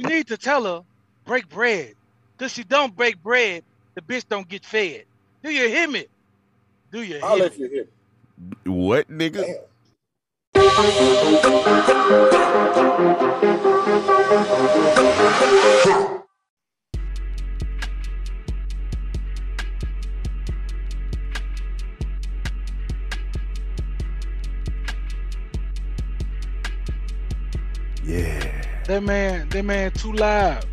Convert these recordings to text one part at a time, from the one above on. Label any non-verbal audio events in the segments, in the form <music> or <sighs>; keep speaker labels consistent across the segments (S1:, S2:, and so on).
S1: You need to tell her break bread. Cause she don't break bread, the bitch don't get fed. Do you hear me? Do you
S2: I'll
S1: hear
S2: let
S1: me?
S2: you hit.
S3: What, nigga?
S2: Damn.
S3: Yeah.
S1: That man, that man too live.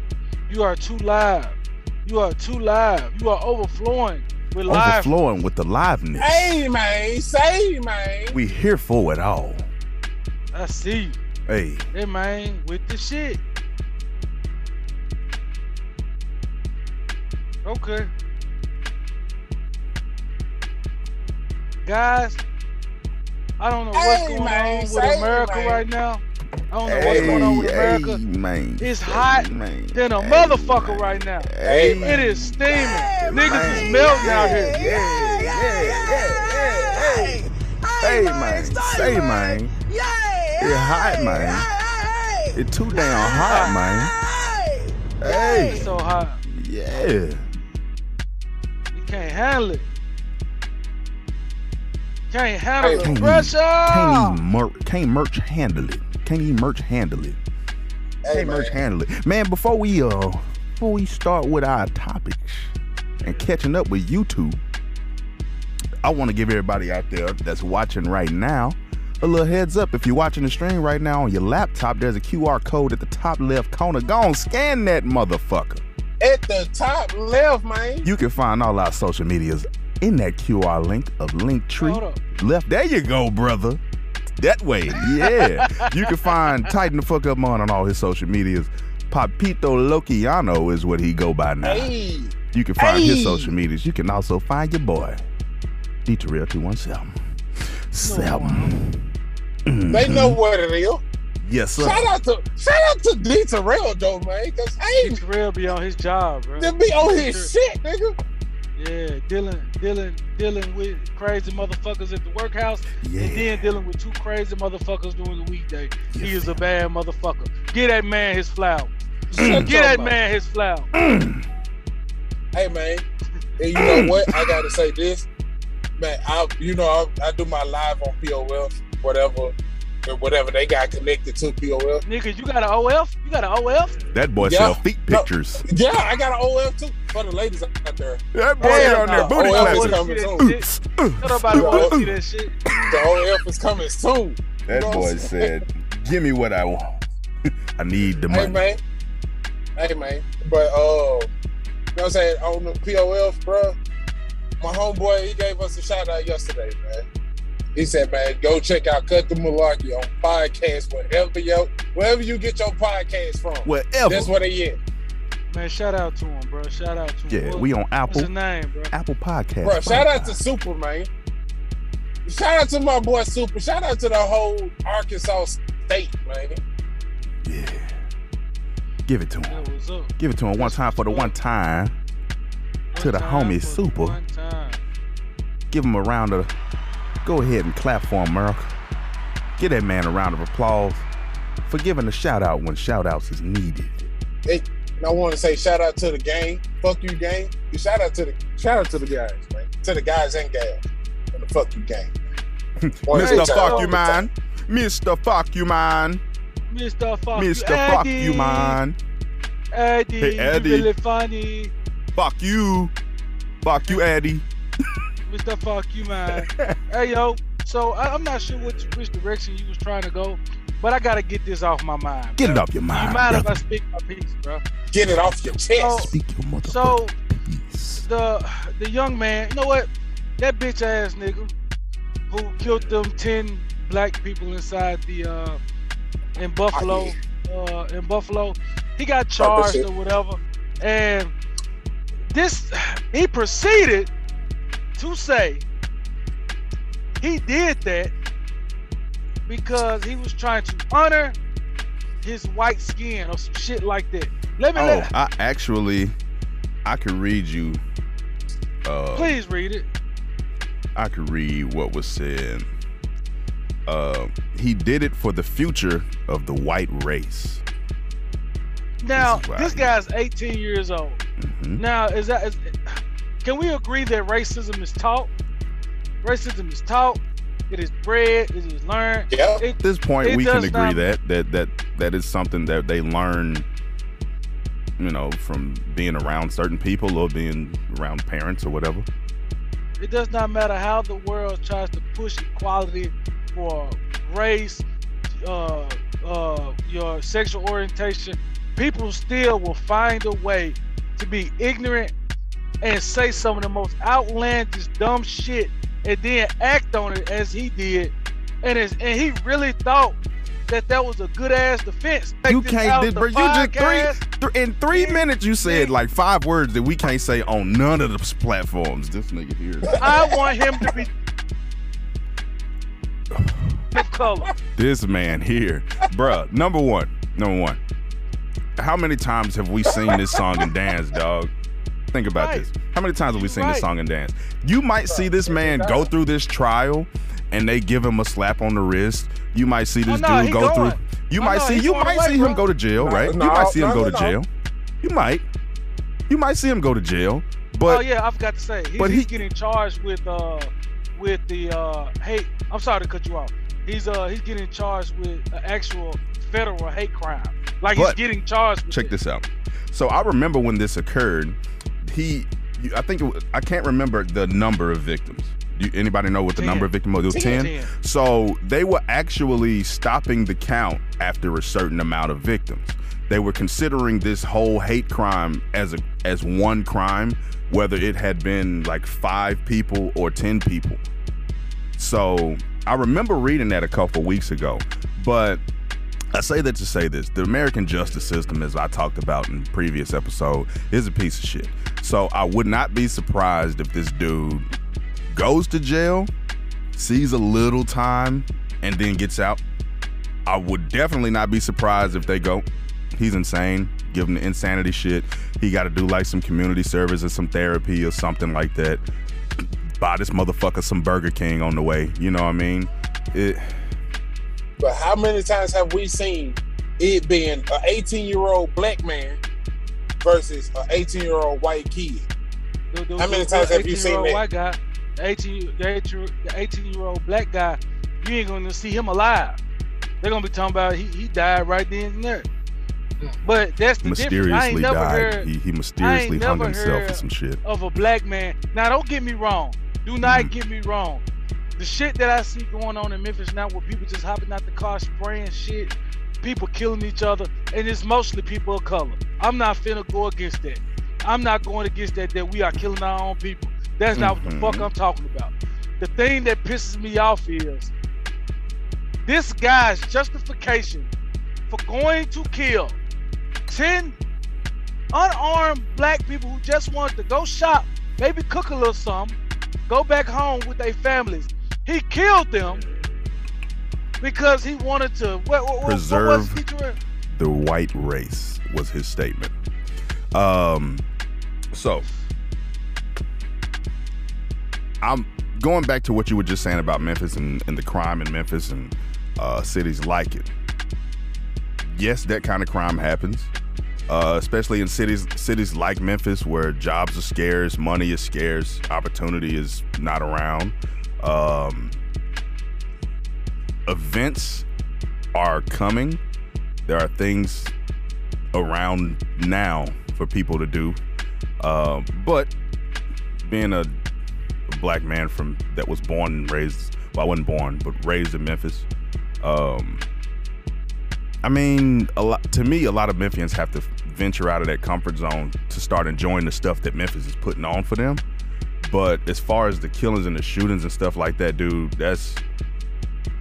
S1: You are too live. You are too live. You are overflowing with live.
S3: Overflowing with the liveness.
S2: Hey man, say man.
S3: We here for it all.
S1: I see you.
S3: Hey,
S1: Hey man, with the shit. Okay. Guys, I don't know what's
S2: Hey,
S1: going
S2: man,
S1: on with America
S2: man.
S1: right now. I don't know what's going on with
S3: hey,
S1: America.
S3: man.
S1: It's hot
S3: man.
S1: than a
S3: Hey,
S1: motherfucker
S3: man.
S1: right now.
S3: Hey,
S2: Hey,
S1: It is steaming.
S2: Yeah,
S1: Niggas
S3: man.
S1: is melting out here.
S3: Yeah, yeah, yeah, yeah, yeah. Hey, man. Say, man. It hot, man. It too damn hot, man. Hey.
S1: It's so hot.
S3: Yeah.
S1: You can't handle it. Can't handle
S2: Hey,
S1: the
S3: Can't
S1: pressure.
S3: Can't even mer- can't merch handle it. Can't even merch handle it.
S2: Hey,
S3: Can't merch handle it. Man, before we uh before we start with our topics and catching up with YouTube, I want to give everybody out there that's watching right now a little heads up. If you're watching the stream right now on your laptop, there's a QR code at the top left corner. Go on, scan that motherfucker.
S2: At the top left, man.
S3: You can find all our social medias in that QR link of Linktree left. There you go, brother. That way, yeah. <laughs> you can find Tighten the Fuck Up on on all his social medias. Papito Lokiano is what he go by now.
S2: Hey.
S3: You can find his social medias. You can also find your boy, D Terrell 217. Seven. Mm-hmm.
S2: They know what it is.
S3: Yes, sir.
S2: Shout out to shout out to D Terrell though, man. Cause hey,
S1: Terrell be on his job, bro.
S2: to be on his shit, nigga.
S1: Yeah, dealing, dealing, dealing with crazy motherfuckers at the workhouse, and then dealing with two crazy motherfuckers during the weekday. He is a bad motherfucker. Get that man his
S2: flower. <clears throat>
S1: Get that man his flowers. <clears throat>
S2: Hey man, and you know what? I gotta say this, man. I you know I, I do my live on POL, whatever, or whatever they got connected to POL.
S1: Nigga, you got an OF? You got an OF?
S3: That boy
S2: Yeah.
S3: sell feet
S2: No.
S3: pictures.
S2: Yeah, I got an OF too for the ladies out there.
S3: That boy
S1: Hell
S3: on there booty
S1: I
S2: that
S3: clapping.
S1: wanna
S2: was
S1: see
S2: coming soon.
S1: shit. Nobody want to see that shit.
S2: The OF is coming soon.
S3: That
S2: You know
S3: boy said, "Give me what I want. I need the money."
S2: Hey man, hey man, but uh, you know what I'm saying on the POF, bro. My homeboy, he gave us a shout out yesterday, man. He said, man, go check out Cut the Malarkey on podcast, wherever yo, wherever you get your podcast from.
S3: Whatever.
S2: That's what they is.
S1: Man, shout out to him, bro. Shout out to him.
S3: yeah,
S1: What-
S3: we on
S1: What's
S3: Apple
S1: his name, bro?
S3: Apple Podcast.
S2: Bro, shout out to
S3: Spotify.
S2: Super, man. Shout out to my boy Super. Shout out to the whole Arkansas State, man.
S3: Yeah. Give it to him.
S1: That was up.
S3: Give it to him one time for the one time. To the
S1: One
S3: homie
S1: for
S3: Super.
S1: One time.
S3: Give him a round of. Go ahead and clap for him, Merrick. Give that man a round of applause for giving a shout out when shout outs is needed.
S2: And I want to say shout out to the gang. Fuck you, gang. You shout out to the shout out to the guys, man. To the guys and gals. And the fuck you gang. <laughs>
S3: Mr.
S2: time.
S3: Fuck you, man. Mr. Fuck you, man.
S1: Mr. Fuck
S3: Mr.
S1: you,
S3: Fuck
S1: Eddie.
S3: you, man.
S1: Eddie,
S3: Hey,
S1: you
S3: Eddie.
S1: really funny.
S3: Fuck you. Fuck you, Eddie. <laughs>
S1: Mr. Fuck you, man. <laughs> hey, yo. So I, I'm not sure which which direction you was trying to go, but I gotta get this off my mind.
S3: Get it off your mind.
S1: You
S3: mind.
S1: mind if I
S3: brother.
S1: speak my piece, bro?
S2: Get it off your chest.
S1: Oh,
S3: Speak your motherfucking
S1: So
S3: piece.
S1: the the young man, you know what? That bitch ass nigga who killed them ten black people inside the uh in Buffalo, uh in Buffalo, he got charged or whatever. And this he proceeded to say he did that because he was trying to honor his white skin or some shit like that. Let me
S3: Oh,
S1: let,
S3: I actually, I could read you. Uh,
S1: please read it.
S3: I could read what was said. Uh, he did it for the future of the white race.
S1: Now
S3: This
S1: this guy's 18 years old.
S3: Mhm.
S1: Now is that is, can we agree that racism is taught? Racism is taught. It is bred. It is learned.
S2: Yeah.
S3: At this point, we can agree
S1: not-
S3: that that that that is something that they learn, you know, from being around certain people or being around parents or whatever.
S1: It does not matter how the world tries to push equality for race, uh, uh, your sexual orientation. People still will find a way to be ignorant and say some of the most outlandish, dumb shit, and then act on it as he did. And it's, and he really thought that that was a good ass defense.
S3: You
S1: Take this
S3: can't, did, bro. You just three th- in three
S1: Yeah.
S3: minutes. You said like five words that we can't say on none of the platforms. This nigga here.
S1: I want him to be of color.
S3: this man here, bruh. Number one, number one. How many times have we seen this song and dance, dog? Think about
S1: Right.
S3: this. How many times have we
S1: You're
S3: seen this song and dance? You might see this man go through this trial, and they give him a slap on the wrist. You might see this
S1: Oh, no,
S3: dude go
S1: going.
S3: through. You
S1: Oh,
S3: might
S1: no,
S3: see. You might
S1: away,
S3: see him go to jail,
S2: No,
S3: right? you might see him go to jail. You might. You might see him go to jail, but
S1: oh yeah, I forgot to say. He's,
S3: but
S1: he's
S3: he-
S1: getting charged with uh with the uh hate. I'm sorry to cut you off. He's uh he's getting charged with an actual federal hate crime. Like he's getting charged. With
S3: check
S1: it.
S3: this out. So I remember when this occurred. He, I think it was, I can't remember the number of victims. Do you, anybody know what the number of victims was? It was
S2: Ten.
S3: ten. So they were actually stopping the count after a certain amount of victims. They were considering this whole hate crime as a as one crime, whether it had been like five people or ten people. So I remember reading that a couple weeks ago, but I say that to say this: the American justice system, as I talked about in previous episode, is a piece of shit. So I would not be surprised if this dude goes to jail, sees a little time, and then gets out. I would definitely not be surprised if they go, he's insane, give him the insanity shit. He got to do like some community service or some therapy or something like that. Buy this motherfucker some Burger King on the way. You know what I mean? It,
S2: But how many times have we seen it being an 18 year old black man versus an 18 year old white kid?
S1: The- the-
S2: How many
S1: the
S2: times have you seen
S1: 18-year-old
S2: that?
S1: White guy, the 18, the 18 year old black guy, you ain't gonna see him alive. They're gonna be talking about he, he died right then and there. But that's the difference. I
S3: mysteriously
S1: ain't never
S3: died.
S1: heard
S3: he, he mysteriously hung
S1: never
S3: himself or
S1: heard-
S3: some shit.
S1: of a black man. Now, don't get me wrong. Do not
S3: Mhm.
S1: get me wrong. The shit that I see going on in Memphis now, where people just hopping out the car spraying shit, people killing each other, and it's mostly people of color. I'm not finna go against that. I'm not going against that. That we are killing our own people. That's not what the fuck
S3: Mhm.
S1: I'm talking about. The thing that pisses me off is this guy's justification for going to kill 10 unarmed black people who just wanted to go shop, maybe cook a little something, go back home with their families. He killed them because he wanted to what, what, what- what
S3: Preserve
S1: he?
S3: The white race was his statement. Um, so I'm going back to what you were just saying about Memphis and, and the crime in Memphis and uh, cities like it. Yes, that kind of crime happens, uh, especially in cities cities like Memphis where jobs are scarce, money is scarce, opportunity is not around. Um, events are coming. There are things around now for people to do, um, but being a, a black man from that was born and raised, well, I wasn't born, but raised in Memphis. Um, I mean, a lot to me, a lot of Memphians have to venture out of that comfort zone to start enjoying the stuff that Memphis is putting on for them. But as far as the killings and the shootings and stuff like that, dude, that's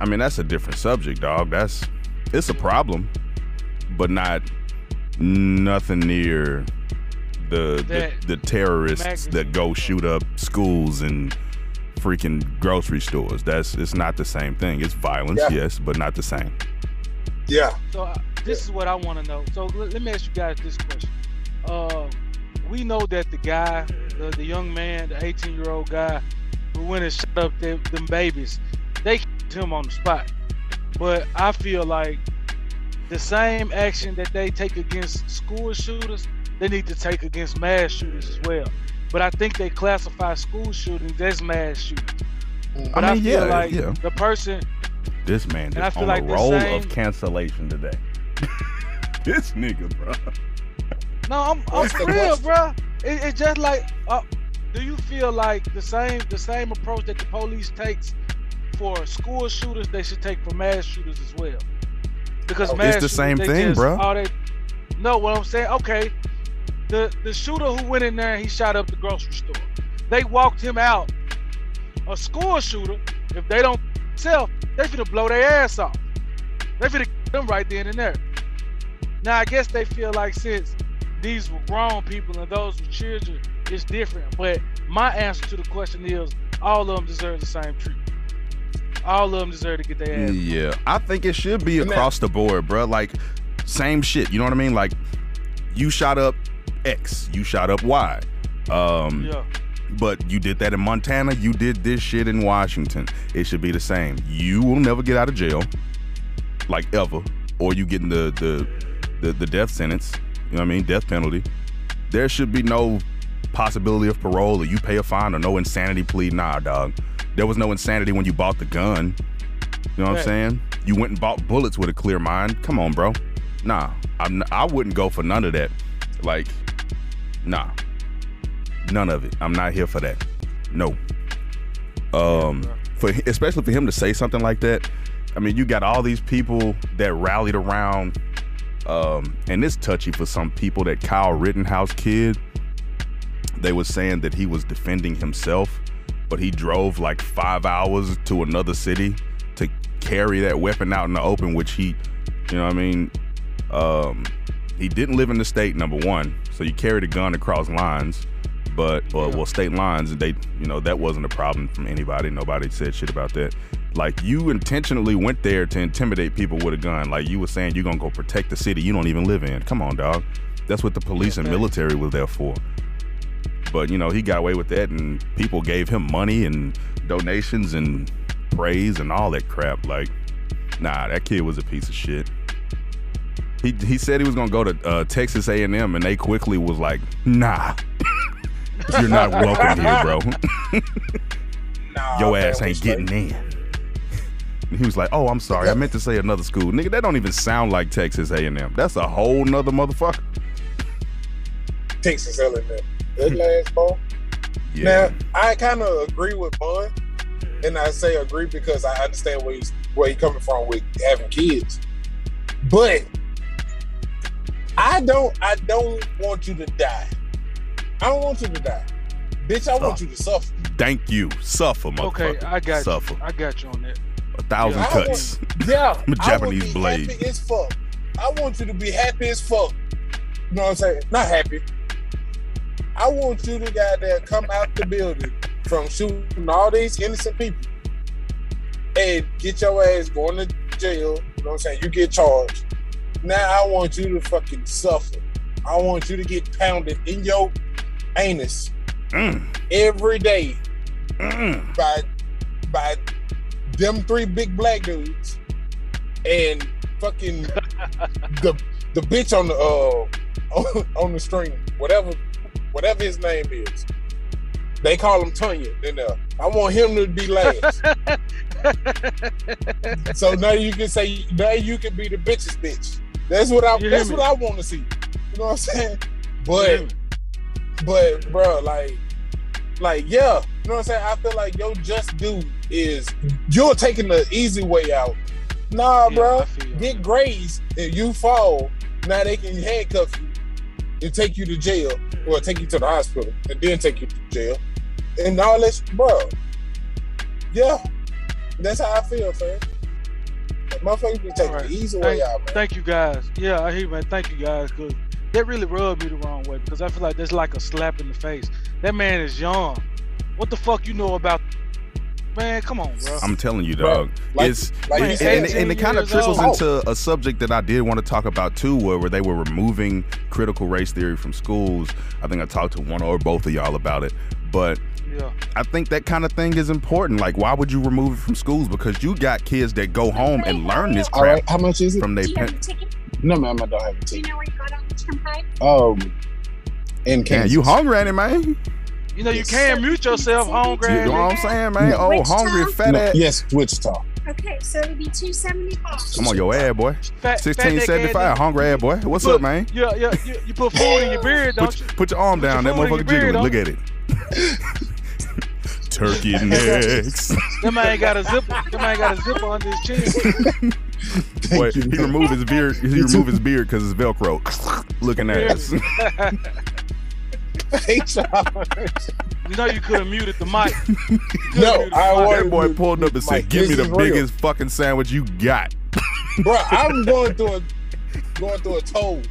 S3: I mean, that's a different subject, dog. That's it's a problem, but not nothing near the
S1: That
S3: the, the terrorists that go shoot up schools and freaking grocery stores. That's it's not the same thing. It's violence,
S2: Yeah.
S3: yes, but not the same.
S2: Yeah.
S1: So uh, this is what I want to know. So let, let me ask you guys this question. Uh, we know that the guy, the, the young man, the 18 year old guy who went and shot up them, them babies, they killed him on the spot. But I feel like the same action that they take against school shooters, they need to take against mass shooters as well. But I think they classify school shootings as mass shootings. Mm. But I,
S3: mean,
S1: feel
S3: yeah,
S1: like
S3: yeah.
S1: the person
S3: This man
S1: I
S3: is
S1: feel
S3: on
S1: like the
S3: roll
S1: same-
S3: of cancellation today. <laughs> this nigga, bro.
S1: No, I'm, I'm for real, bro. It, it's just like, uh, do you feel like the same the same approach that the police takes for school shooters, they should take for mass shooters as well? Because
S2: Oh,
S1: mass
S3: it's the
S1: shooters,
S3: same thing,
S1: just-
S3: bro.
S1: they- no, what I'm saying, okay, the the shooter who went in there and he shot up the grocery store, they walked him out. A school shooter, if they don't sell, they finna blow their ass off. They finna get them right then and there. Now I guess they feel like since these were grown people and those were children, it's different. But my answer to the question is all of them deserve the same treatment. All of them deserve to get their ass.
S3: Yeah, I think it should be across the board, bro. Like, same shit. You know what I mean? Like, you shot up X, you shot up Y. Um,
S1: Yeah.
S3: but you did that in Montana. You did this shit in Washington. It should be the same. You will never get out of jail, like ever, or you getting the the the, the death sentence. You know what I mean? Death penalty. There should be no possibility of parole, or you pay a fine, or no insanity plea. Nah, dog. There was no insanity when you bought the gun. You know what I'm saying? You went and bought bullets with a clear mind. Come on, bro. Nah, I'm. I wouldn't go for none of that. Like, nah, none of it. I'm not here for that. No. Um, for especially for him to say something like that. I mean, you got all these people that rallied around, um, and it's touchy for some people. That Kyle Rittenhouse kid, they was saying that he was defending himself, but he drove like five hours to another city to carry that weapon out in the open, which he, you know, what I mean, um, he didn't live in the state. Number one, so you carried a gun across lines but uh,
S1: Yeah.
S3: well state lines they you know that wasn't a problem from anybody nobody said shit about that like you intentionally went there to intimidate people with a gun. Like you were saying you're gonna go protect the city you don't even live in. Come on dog. That's what the police and military was there for. But you know he got away with that and people gave him money and donations and praise and all that crap. Like nah that kid was a piece of shit. He, he said he was gonna go to uh, Texas A&M and they quickly was like nah. <laughs> You're not welcome here, bro. <laughs>
S2: Nah,
S3: Your ass ain't getting in. And he was like, "Oh, I'm sorry. I meant to say another school, nigga. That don't even sound like Texas A&M. That's a whole nother motherfucker."
S2: Texas A&M. That hmm. last ball.
S3: Yeah,
S2: Now, I kind of agree with Bun, and I say agree because I understand where he's where he's coming from with having kids. But I don't. I don't want you to die. I don't want you to die, bitch. I want
S3: Oh.
S2: you to suffer.
S3: thank you. Suffer, motherfucker.
S1: Okay, I got
S3: Suffer.
S1: you. I got you on that.
S3: A thousand
S2: Yeah, I want-
S3: cuts. <laughs>
S2: Yeah,
S3: I'm a Japanese blade.
S2: Happy as fuck. I want you to be happy as fuck. You know what I'm saying? Not happy. I want you to goddamn come out the building from shooting all these innocent people and get your ass going to jail. You know what I'm saying? You get charged. Now I want you to fucking suffer. I want you to get pounded in your anus
S3: Mm,
S2: every day
S3: mm.
S2: by by them three big black dudes and fucking the the bitch on the uh <laughs> on, on the stream, whatever whatever his name is. They call him Tanya. Then uh, I want him to be last. <laughs> so now you can say now you can be the bitch's bitch. That's what I
S1: You
S2: that's what I want to see. You know what I'm saying? But but bro, like, like yeah, you know what I'm saying. I feel like your just do is you're taking the easy way out. Nah,
S1: Yeah,
S2: bro,
S1: I feel you.
S2: get grazed and you fall. Now they can handcuff you and take you to jail, or take you to the hospital and then take you to jail, and all this, bro. Yeah, that's how I feel, fam. Motherfuckers be taking
S1: Alright.
S2: the easy way
S1: Thank-
S2: out, man.
S1: Thank you guys. Yeah, I hear you, man. Thank you guys, cause that really rubbed me the wrong way because I feel like that's like a slap in the face. That man is young. What the fuck you know about? Man, come on, bro.
S3: I'm telling you,
S2: Bro,
S3: dog.
S2: like-
S3: it's
S2: like
S3: and,
S2: you
S3: and, and, and it kind of trickles
S2: old.
S3: into a subject that I did want to talk about too, where, where they were removing critical race theory from schools. I think I talked to one or both of y'all about it, but
S1: yeah,
S3: I think that kind of thing is important. Like, why would you remove it from schools? Because you got kids that go home and learn this crap
S2: right, how much is it?
S3: from their
S4: Do you have
S3: parents.
S4: A ticket?
S2: No, ma'am, I don't have a
S4: Do you know where you got on the turnpike?
S2: Um, in
S3: Man,
S2: Kansas.
S3: you hungry, ain't it, man?
S1: You know, you can't mute yourself, hungry.
S3: You know what I'm saying, man?
S2: No.
S3: Oh,
S4: Wichita?
S3: hungry, fat
S2: No,
S3: ass.
S2: yes, Wichita.
S4: Okay, so it would be 275.
S3: Come on, your ass, boy.
S1: Fat, fat
S3: 1675,
S1: ass
S3: hungry ass, boy. What's
S1: nigga.
S3: up, man?
S1: Yeah, yeah, you, you put food in your beard, don't
S3: Put,
S1: you?
S3: put your arm
S1: Put
S3: down.
S1: your
S3: That motherfucker
S1: your beard,
S3: jiggling. Look at it. <laughs> Turkey necks.
S1: That man ain't got a zipper. That man got a zipper under his chin. <laughs> <laughs>
S3: Boy,
S2: Thank you.
S3: he removed his beard. He <laughs> removed his beard because it's Velcro. Looking ass. <laughs>
S1: You know you could have muted the mic. You coulda
S2: No,
S1: muted the
S2: I
S1: mic.
S2: want-
S3: That boy pulled up and said,
S2: Mike,
S3: "Give me the
S2: is real."
S3: biggest fucking sandwich you got."
S2: Bro, I'm going through a going through a toll.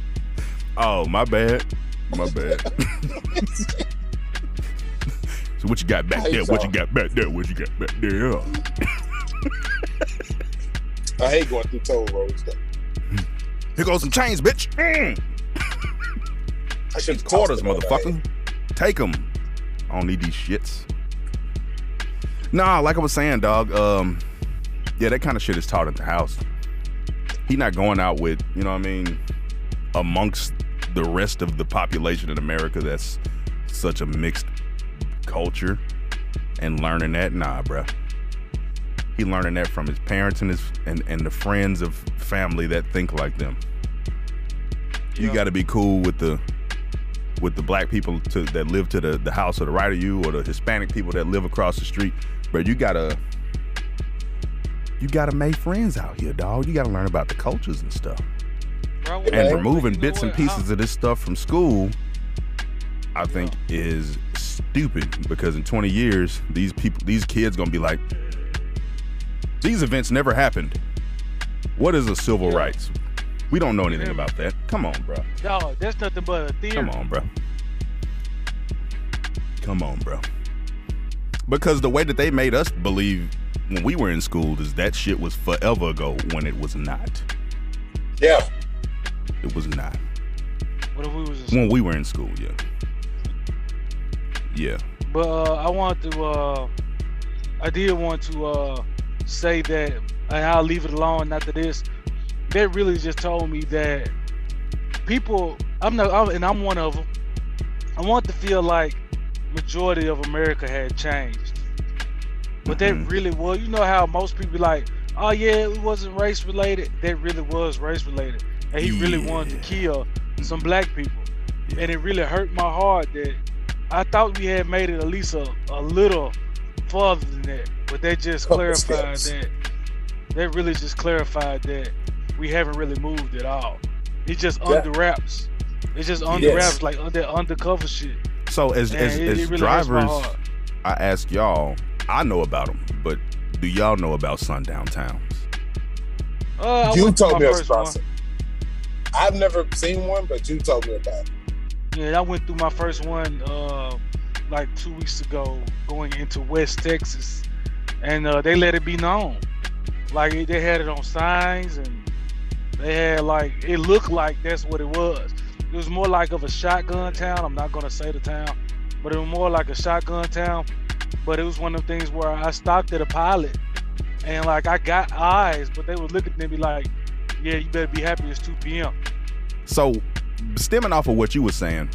S3: Oh, my bad. My bad. so what you got back there? What you got back there? What you got back there?
S2: I hate going through toll roads. Though.
S3: Here goes some chains, bitch. Mm.
S2: I should
S3: Quarters, motherfucker. Take them. I don't need these shits. Nah, like I was saying, dog. Um, yeah, that kind of shit is taught at the house. He not going out with, you know what I mean, amongst the rest of the population in America that's such a mixed culture and learning that. Nah, bruh. He learning that from his parents and his and, and the friends of family that think like them. You
S1: Yeah.
S3: got to be cool with the with the black people to, that live to the, the house to the right of you or the Hispanic people that live across the street. But you gotta you gotta make friends out here, dog. You gotta learn about the cultures and stuff.
S1: Bro,
S2: And
S3: And removing
S1: you know
S3: bits and
S1: what?
S3: pieces of this stuff from school, I think is stupid because in 20 years, these people these kids gonna be like, these events never happened. What is a civil
S1: Yeah.
S3: rights? We don't know anything about that. Come on, bro.
S1: Dog, that's nothing but a theory.
S3: Come on, bro. Come on, bro. Because the way that they made us believe when we were in school is that shit was forever ago when it was not.
S2: Yeah,
S3: It was not.
S1: What if we was?
S3: When we were in school, yeah. Yeah.
S1: But uh, I want to. Uh, I did want to uh, say that, and I'll leave it alone after this. That really just told me that people. I'm not, I'm, and I'm one of them. I want to feel like majority of America had changed, but
S3: Mhm.
S1: that really was. You know how most people be like, "Oh yeah, it wasn't race related." That really was race related, and he really wanted to kill some black people,
S3: Yeah.
S1: and it really hurt my heart that I thought we had made it at least a, a little farther than that, but they just
S2: Couple
S1: clarified
S2: steps.
S1: that. They really just clarified that we haven't really moved at all. It's just
S2: Yeah.
S1: under wraps. It's just under
S2: Yes.
S1: wraps, like under undercover shit.
S3: So as
S1: And
S3: as,
S1: it,
S3: as
S1: it really
S3: drivers. I ask y'all, I know about them, but do y'all know about sundown towns?
S1: Uh,
S2: you told me about
S1: one.
S2: I've never seen one, but you told me about it.
S1: Yeah, I went through my first one uh, like two weeks ago, going into West Texas, and uh, they let it be known. Like they had it on signs, and they had like it looked like that's what it was. It was more like of a shotgun town. I'm not gonna say the town, but it was more like a shotgun town. But it was one of the things where I stopped at a pilot, and like I got eyes, but they were looking at me like, "Yeah, you better be happy it's 2 p.m."
S3: So, stemming off of what you were saying,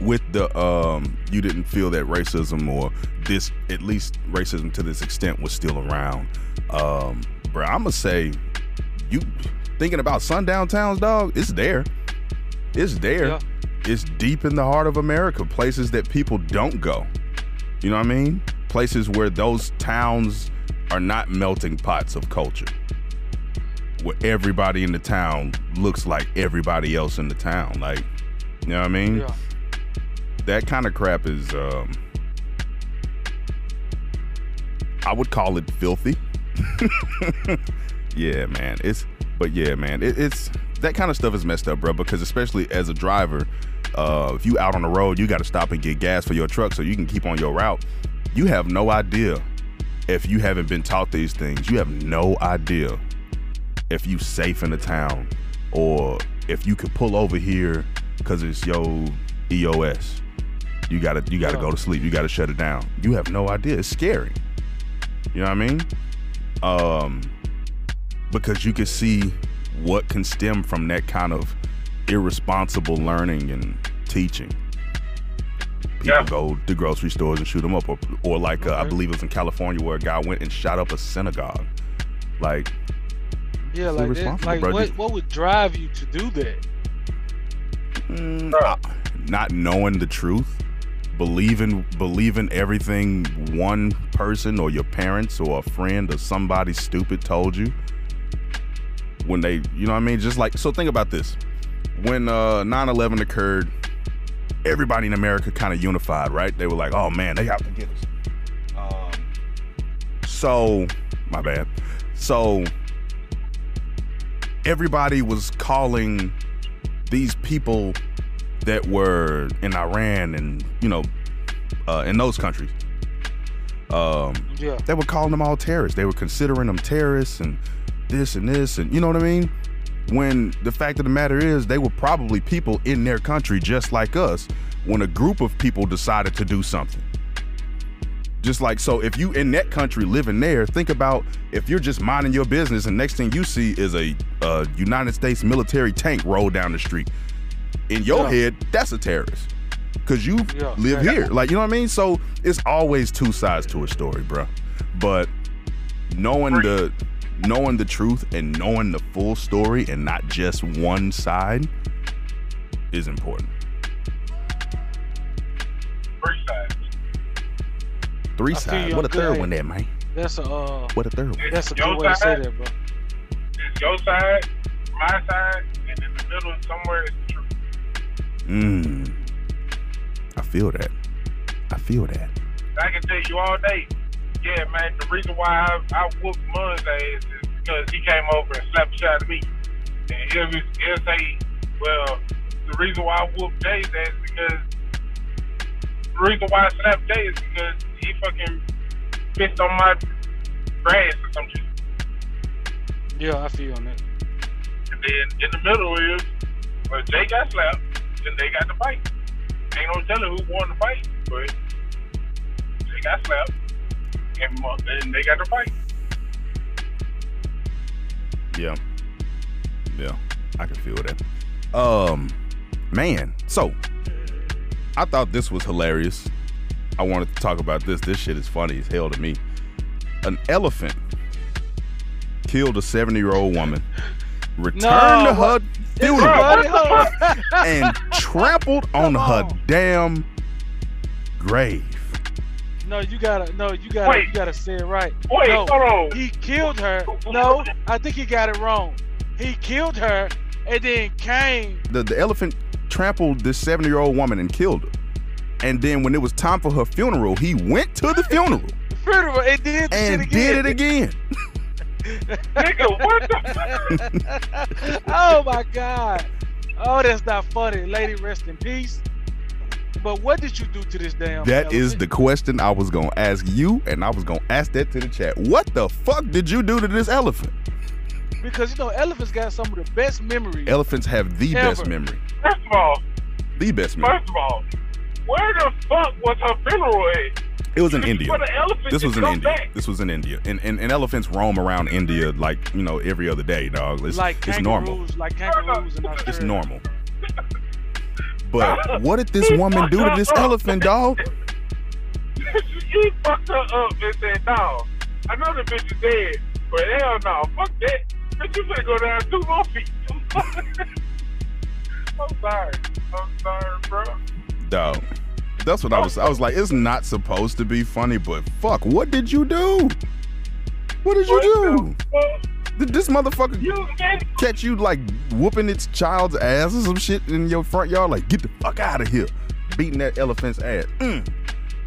S3: with the um, you didn't feel that racism or this, at least racism to this extent, was still around. Um, bro, I'm gonna say, you thinking about sundown towns, dog? It's there. It's there.
S1: Yeah.
S3: It's deep in the heart of America. Places that people don't go. You know what I mean? Places where those towns are not melting pots of culture where everybody in the town looks like everybody else in the town. Like, you know what I mean?
S1: Yeah.
S3: That kind of crap is, um, I would call it filthy. <laughs> yeah, man. It's, but yeah, man. It, it's that kind of stuff is messed up, bro. Because especially as a driver, uh, if you out on the road, you got to stop and get gas for your truck so you can keep on your route. You have no idea if you haven't been taught these things. You have no idea if you safe in the town or if you could pull over here because it's your EOS. You gotta you gotta
S1: Yeah.
S3: go to sleep. You gotta shut it down. You have no idea. It's scary. You know what I mean? Um, because you can see what can stem from that kind of irresponsible learning and teaching. People
S5: Yeah.
S3: go to grocery stores and shoot them up, or, or like uh, I believe it was in California where a guy went and shot up a synagogue. Like,
S1: Yeah, like that,
S3: irresponsible,
S1: like what what would drive you to do that?
S3: mm, not knowing the truth, believing believing everything one person or your parents or a friend or somebody stupid told you. When they, you know what I mean? Just like so think about this. When uh 9/11 occurred, everybody in America kind of unified, right? They were like, "Oh man, they have to get us." Um so, my bad. So everybody was calling these people that were in Iran and you know uh, in those countries. Um,
S1: Yeah,
S3: they were calling them all terrorists. They were considering them terrorists and this and this and you know what I mean. When the fact of the matter is, they were probably people in their country just like us. When a group of people decided to do something, just like so, if you in that country living there, think about if you're just minding your business and next thing you see is a, uh United States military tank roll down the street. In your
S1: Yeah.
S3: head, that's a terrorist because you
S1: Yeah.
S3: live
S5: Yeah.
S3: here. Like you know what I mean. So it's always two sides to a story, bro. But knowing the knowing the truth and knowing the full story and not just one side is important.
S5: Three sides.
S3: Three sides. What a third one there, man.
S1: that's a uh,
S3: What a third one.
S1: That's a
S5: your
S1: good way to say
S5: side,
S1: that, bro.
S5: It's your side, my side, and in the middle somewhere is the.
S3: Mmm. I feel that. I feel that.
S5: I can tell you all day. Yeah, man. The reason why I, I whooped Mun's ass is because he came over and slapped the shit out of me. And he'll, be- he'll say, well, the reason why I whooped Jay's ass is because the reason why I slapped Jay is because he fucking pissed on my grass or some shit.
S1: Yeah, I feel on that.
S5: And then in the middle is, well, Jay got slapped, then they got the fight. Ain't no telling who won the fight, but they got slapped, and, Mu- and they got the fight.
S3: Yeah. Yeah. I can feel that. Um man, so I thought this was hilarious. I wanted to talk about this. This shit is funny as hell to me. An elephant killed a 70-year-old woman, returned
S1: No,
S3: to her
S1: what-
S3: funeral,
S1: Buddy, hold on.
S3: and trampled on
S1: Come
S3: her damn grave.
S1: No, you gotta no, you gotta
S5: Wait.
S1: you gotta say it right.
S5: Wait,
S1: no,
S5: hold on.
S1: he killed her. No, I think he got it wrong. He killed her and then came.
S3: the, the elephant trampled this 70 year old woman and killed her. And then when it was time for her funeral, he went to the <laughs> funeral
S1: Funeral and did the
S3: and did it again. <laughs>
S5: Nigga, what the <laughs>
S1: oh my god. Oh, that's not funny. Lady, rest in peace. But what did you do to this damn?
S3: That is
S1: elephant?
S3: the question I was gonna ask you, and I was gonna ask that to the chat. What the fuck did you do to this elephant?
S1: because you know elephants got some of the best memories.
S3: Elephants have the best memory.
S5: First of all,
S3: The best memory.
S5: first of all, where the fuck was her funeral at?
S3: It was in India.
S5: For the elephant
S3: This was in India.
S5: back.
S3: This was in India. And, and and elephants roam around India like, you know, every other day, dog. It's,
S1: like
S3: it's normal.
S1: like kangaroos in
S3: It's normal. But what did this woman do to this elephant, dog? <laughs>
S5: he fucked her up and said, no, I know the bitch is dead, but hell no, fuck that. Bitch, you better go down two more feet. <laughs> I'm sorry. I'm sorry, bro.
S3: Dog. That's what I was. I was like, it's not supposed to be funny, but fuck, what did you do? What did you do? Did this motherfucker catch you like whooping its child's ass or some shit in your front yard? Like, get the fuck out of here, beating that elephant's ass. Mm.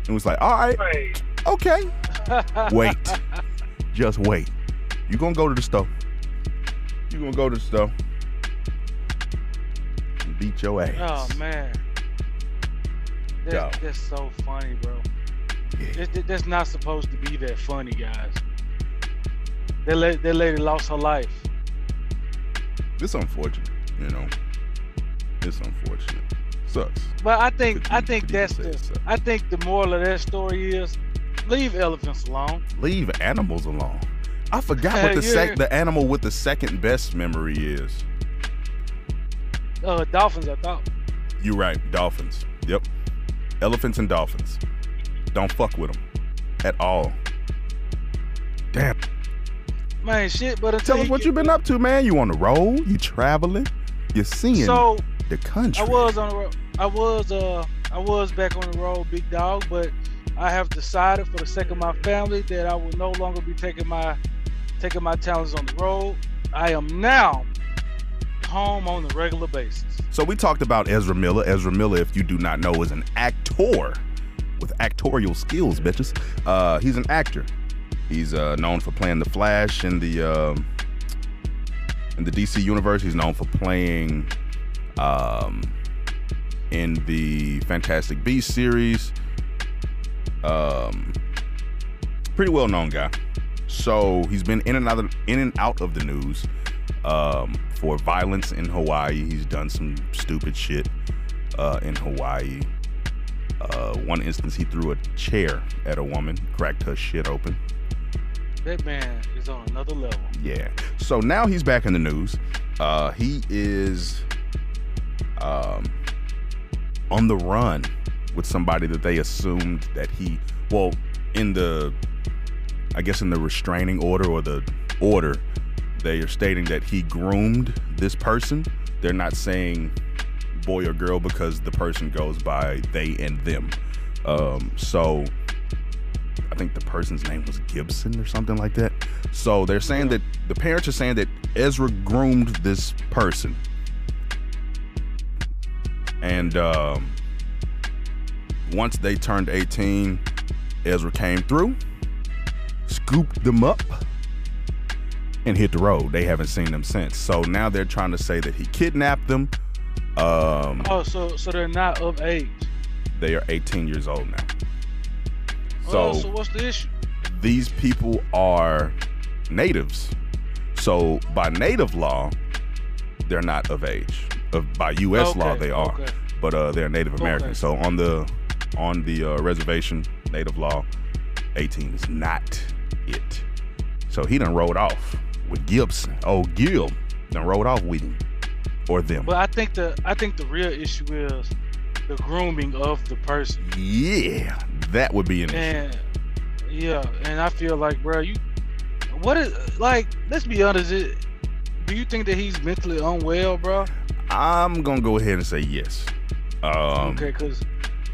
S3: And was like, all right, okay, <laughs> wait, just wait. You gonna go to the store? You gonna go to the store? and Beat your ass.
S1: Oh man,
S3: Dog.
S1: that's so funny, bro.
S3: Yeah.
S1: That- that- that's not supposed to be that funny, guys. That, la- that lady lost her life.
S3: It's unfortunate, you know. It's unfortunate. Sucks.
S1: But I think
S3: Could
S1: I think that's the? I think the moral of that story is leave elephants alone.
S3: Leave animals alone. I forgot what <laughs> the sec- the animal with the second best memory is.
S1: Uh, dolphins, I thought.
S3: You're right, dolphins. Yep. Elephants and dolphins. Don't fuck with them at all. Damn.
S1: Man, shit. But until
S3: Tell us what
S1: get-
S3: you been up to, man. You on the road? You traveling? You seeing
S1: So
S3: the country?
S1: I was on the road. I was uh I was back on the road, big dog. But I have decided, for the sake of my family, that I will no longer be taking my taking my talents on the road. I am now home on a regular basis.
S3: So we talked about Ezra Miller. Ezra Miller, if you do not know, is an actor with actorial skills, bitches. Uh, he's an actor. He's uh, known for playing the Flash in the um, in the DC universe. He's known for playing um, in the Fantastic Beasts series. Um, pretty well known guy. So he's been in and out of, in and out of the news um, for violence in Hawaii. He's done some stupid shit uh, in Hawaii. Uh, one instance, he threw a chair at a woman, cracked her shit open.
S1: That man is on another level.
S3: Yeah. So now he's back in the news. Uh, he is um, on the run with somebody that they assumed that he, well, in the, I guess in the restraining order or the order, they are stating that he groomed this person. They're not saying boy or girl because the person goes by they and them. Um, so I think the person's name was Gibson or something like that. So they're saying that the parents are saying that Ezra groomed this person. And um, once they turned 18, Ezra came through, scooped them up, and hit the road. They haven't seen them since. So now they're trying to say that he kidnapped them. Um,
S1: Oh, so so they're not of age.
S3: they are 18 years old now.
S1: oh,
S3: So
S1: so what's the issue?
S3: these people are natives. So by native law, they're not of age. Of by U.S. law, they are,
S1: okay.
S3: but uh, they're Native American.
S1: Okay.
S3: So on the on the uh, reservation, native law, 18 is not it. So he done rode off with Gibson. Oh, Gil done rode off with him or them.
S1: But I think the I think the real issue is the grooming of the person.
S3: yeah, that would be an issue.
S1: Yeah, and I feel like, bro, you what is like? Let's be honest. It, do you think that he's mentally unwell, bro?
S3: I'm gonna go ahead and say yes. Um,
S1: okay, because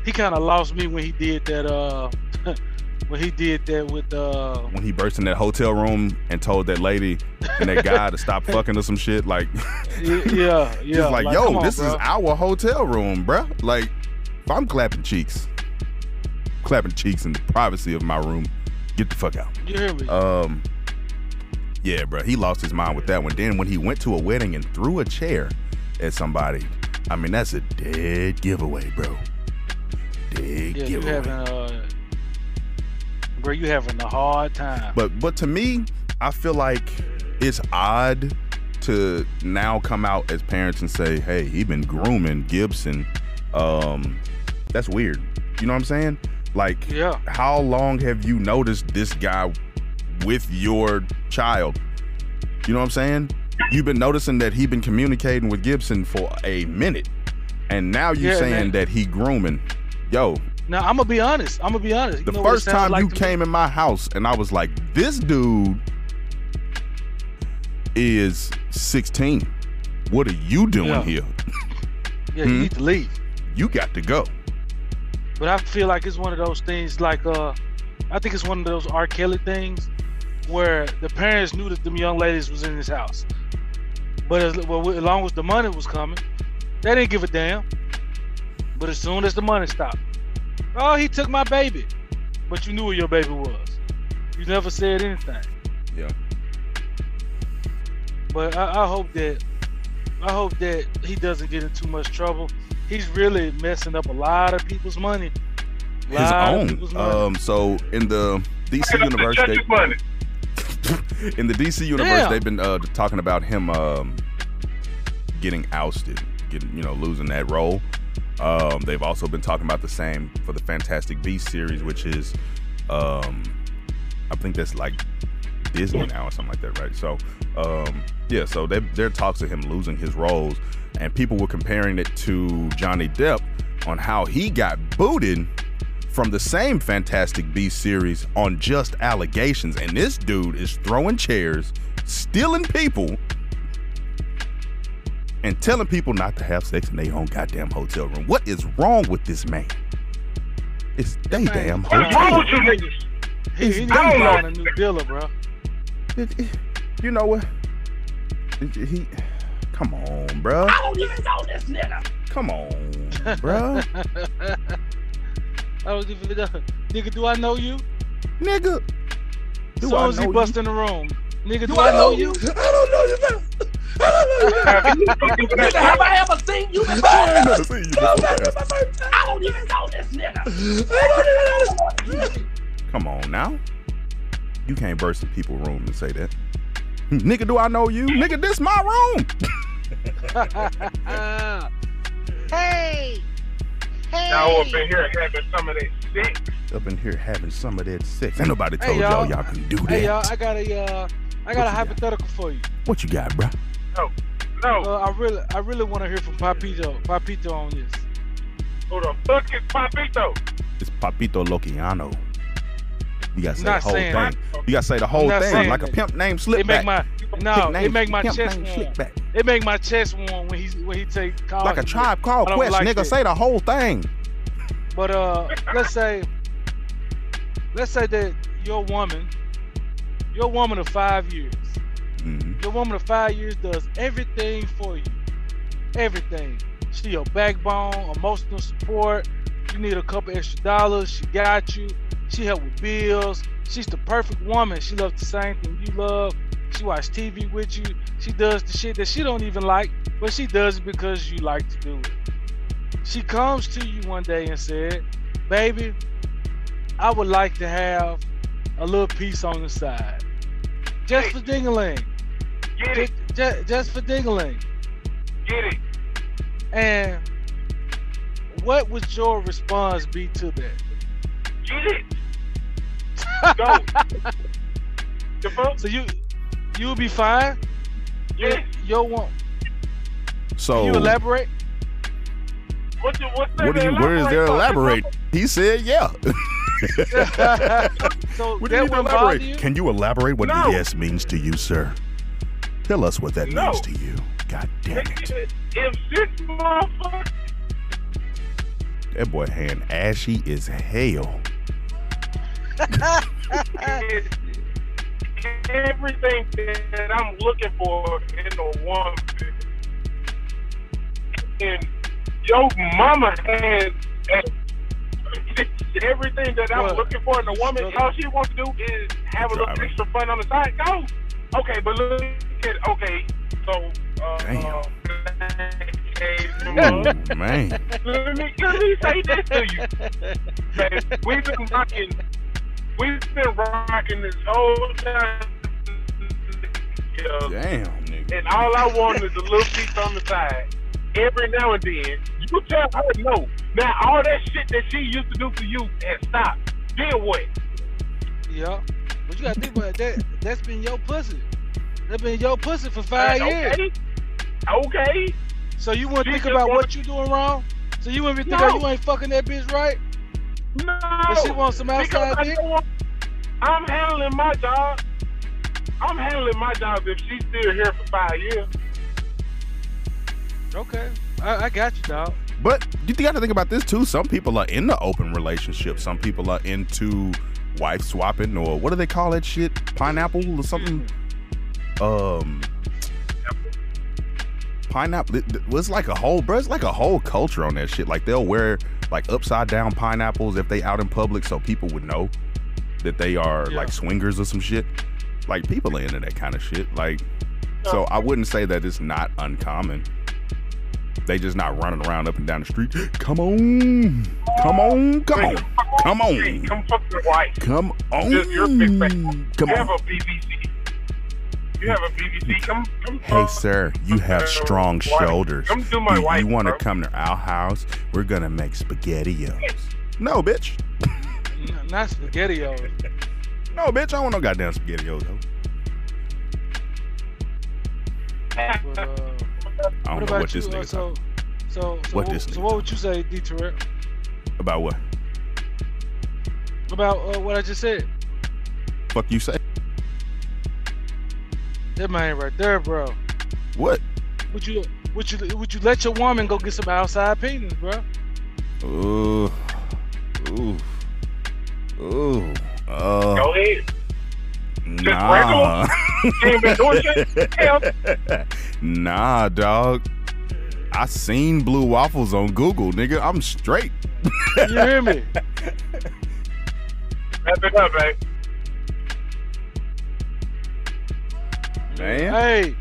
S1: he kind of lost me when he did that. Uh, <laughs> when he did that with uh,
S3: when he burst in that hotel room and told that lady and that guy to stop <laughs> fucking or some shit, like <laughs>
S1: yeah, yeah.
S3: Just like,
S1: come
S3: yo,
S1: on,
S3: this
S1: bro.
S3: is our hotel room, bruh. Like, if I'm clapping cheeks, clapping cheeks in the privacy of my room, get the fuck out.
S1: You hear me?
S3: Um, yeah, bruh, he lost his mind with that one. Then when he went to a wedding and threw a chair at somebody, I mean, that's a dead giveaway, bro. Dead
S1: yeah, you
S3: giveaway.
S1: Bro, you having a hard time.
S3: But but to me, I feel like it's odd to now come out as parents and say, "Hey, he been grooming Gibson." Um, that's weird. You know what I'm saying? Like,
S1: yeah,
S3: how long have you noticed this guy with your child? You know what I'm saying? You've been noticing that he been communicating with Gibson for a minute, and now you
S1: Yeah,
S3: saying
S1: man.
S3: that he grooming. Yo,
S1: now I'm gonna be honest. I'm gonna be honest. You
S3: the first time
S1: like
S3: you
S1: to me?
S3: came in my house and I was like, this dude is 16. What are you doing
S1: Yeah.
S3: here? <laughs>
S1: yeah,
S3: Hmm?
S1: you need to leave.
S3: You got to go.
S1: But I feel like it's one of those things like uh I think it's one of those R. Kelly things where the parents knew that them young ladies was in his house. But as, well, as long as the money was coming, they didn't give a damn. But as soon as the money stopped, oh, he took my baby. But you knew where your baby was. You never said anything.
S3: Yeah.
S1: But I, I hope that I hope that he doesn't get in too much trouble. He's really messing up a lot of people's money.
S3: His own.
S1: money.
S3: Um, so in the DC
S5: Check
S3: universe, they,
S5: money. <laughs>
S3: in the DC universe,
S1: Damn.
S3: they've been uh, talking about him um, getting ousted, getting you know losing that role. Um, they've also been talking about the same for the Fantastic Beast series, which is, um, I think that's like Disney now or something like that, right? So, um, yeah, so they, there talks of him losing his roles, and people were comparing it to Johnny Depp on how he got booted from the same Fantastic Beast series on just allegations, and this dude is throwing chairs, stealing people, and telling people not to have sex in their own goddamn hotel room. What is wrong with this man? It's they
S1: Man,
S3: damn
S5: What's wrong with you niggas?
S1: He, he
S5: I don't
S1: to
S5: know.
S1: a new dealer, bro.
S3: It- it- you know what? It- it- he, come on, bro.
S6: I don't even know this nigga.
S3: Come on, <laughs> bro.
S1: I was even know. nigga. Do I know you?
S3: Nigga. Do
S1: As soon
S3: I
S1: as he
S3: know
S1: bust
S3: you?
S1: in the room, nigga. Do,
S6: Do
S1: I know you?
S6: I don't know you, man. I don't know you.
S5: Have <laughs> you fucking with
S6: Nigga,
S5: that
S6: have I ever seen you before?
S3: I ain't never seen you before.
S6: that's my first time. I don't even know this nigga. I don't even know this nigga.
S3: Come on now. You can't burst in people's room and say that. Nigga, do I know you? Nigga, this my room. <laughs>
S4: Hey! Hey!
S5: Y'all up in here having some of that sex.
S3: Up in here having some of that sex. Ain't nobody
S1: Hey,
S3: told y'all
S1: y'all.
S3: y'all can do that.
S1: hey y'all, I got a uh, I got
S3: What you
S1: a
S3: got?
S1: hypothetical for you.
S3: What you got, bro?
S5: No,
S1: Uh, I really, I really want to hear from Papito, Papito on this.
S5: who the fuck is Papito?
S3: It's Papito Lociano. You gotta say the whole
S1: saying
S3: thing. You gotta say the whole thing
S1: saying
S3: like a pimp name slip
S1: It make
S3: back.
S1: my no,
S3: name-
S1: it make my chest
S3: name
S1: warm.
S3: slip back.
S1: It make my chest warm when he when he take call.
S3: Like a tribe
S1: call
S3: Quest,
S1: like
S3: nigga.
S1: that.
S3: Say the whole thing.
S1: But uh, let's say, let's say that your woman, your woman of five years,
S3: Mhm.
S1: your woman of five years does everything for you, everything. She your backbone, emotional support. You need a couple extra dollars, she got you. She help with bills. She's the perfect woman. She loves the same thing you love. She watch TV with you. She does the shit that she don't even like, but she does it because you like to do it. She comes to you one day and said, "Baby, I would like to have a little piece on the side, just for dingling,
S5: Get it,
S1: just, just, just for dingling."
S5: get it.
S1: And what would your response be to that?
S5: Get it. <laughs> Go. the fuck?
S1: So you you'll be fine. Your
S5: Yeah.
S1: your one.
S3: So
S1: you elaborate.
S5: What's the, what's
S3: what do you where is there elaborate? He said yeah. <laughs> <laughs>
S1: so
S3: What do you need to elaborate?
S1: you?
S3: Can you elaborate what
S5: No.
S3: yes means to you, sir? Tell us what that
S5: No.
S3: means to you. God damn it.
S5: If six motherfuckers
S3: That boy hand ashy as hell. <laughs>
S5: everything that I'm looking for in a woman. And your mama has <laughs> everything that I'm
S1: Well,
S5: looking for in a woman.
S1: well-
S5: All she wants to do is have a little
S3: Driving.
S5: extra fun on the side. Go. Okay, but look at okay. So uh,
S3: Damn.
S5: uh, okay,
S3: man.
S5: let me let me say this to you. Man, we've been rocking we've been rocking this whole time.
S3: Damn, nigga.
S5: and all I want is a little piece on the side. Every now and then, you tell her no. Now all that shit that she used to do for you has stopped. Then what?
S1: Yeah. But you gotta think about that. That's been your pussy. That's been your pussy for five years.
S5: okay. Okay.
S1: So you wouldn't
S5: She
S1: think about
S5: wanna-
S1: what you doing wrong? So you wouldn't be
S5: No.
S1: thinking you ain't fucking that bitch right?
S5: No.
S1: But she wants some outside dick?
S5: I'm handling my job. I'm handling my job if she's still here for five years.
S1: Okay. I, I got you, dog.
S3: But you got to think about this too. Some people are in the open relationship. Some people are into wife swapping or what do they call that shit? Pineapple or something? Um, pineapple. It, it was like a whole, bro. It's like a whole culture on that shit. Like they'll wear like upside down pineapples if they out in public, so people would know that they are
S1: Yeah.
S3: like swingers or some shit. Like people are into that kind of shit. Like, so I wouldn't say that it's not uncommon. They just not running around up and down the street. Come on, come on, come on, come on,
S5: come on.
S3: Come on,
S5: you big.
S3: Come
S5: you have a BBC. You have a BBC. Come, come.
S3: Hey, sir, you have strong shoulders.
S5: Come do my wife.
S3: You want to come to our house? We're gonna make spaghettios. No, bitch.
S1: Not spaghettios.
S3: No, bitch. I want no goddamn spaghettios though.
S1: Uh, but,
S3: I don't
S1: what
S3: know what this
S1: you? Uh,
S3: nigga
S1: so,
S3: talking
S1: so, so,
S3: What
S1: what,
S3: this
S1: so what would you say, D. Terrell,
S3: about. What?
S1: about uh, what I just said?
S3: Fuck you say?
S1: That man right there, bro.
S3: What?
S1: Would you, would you, would you let your woman go get some outside penis, bro?
S3: Ooh. Ooh. Ooh. Uh,
S5: Go ahead.
S3: Nah.
S5: You ain't been doing shit? Hell,
S3: nah, dog. I seen blue waffles on Google, nigga. I'm straight.
S1: You hear me?
S5: wrap it up, babe.
S3: Man.
S1: Hey,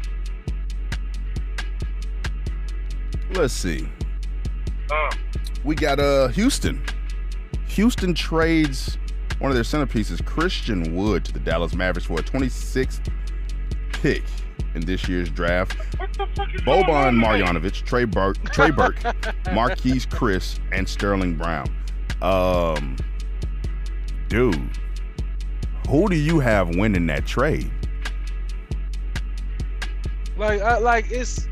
S3: Let's see.
S5: Uh,
S3: We got uh Houston. Houston trades one of their centerpieces, Christian Wood, to the Dallas Mavericks for a 26th pick in this year's draft.
S5: what the fuck is going
S3: Boban? Marjanovic, Trey Burke, Trey Burke, <laughs> Marquese Chriss, and Sterling Brown. Um, dude, who do you have winning that trade?
S1: like, I, like it's.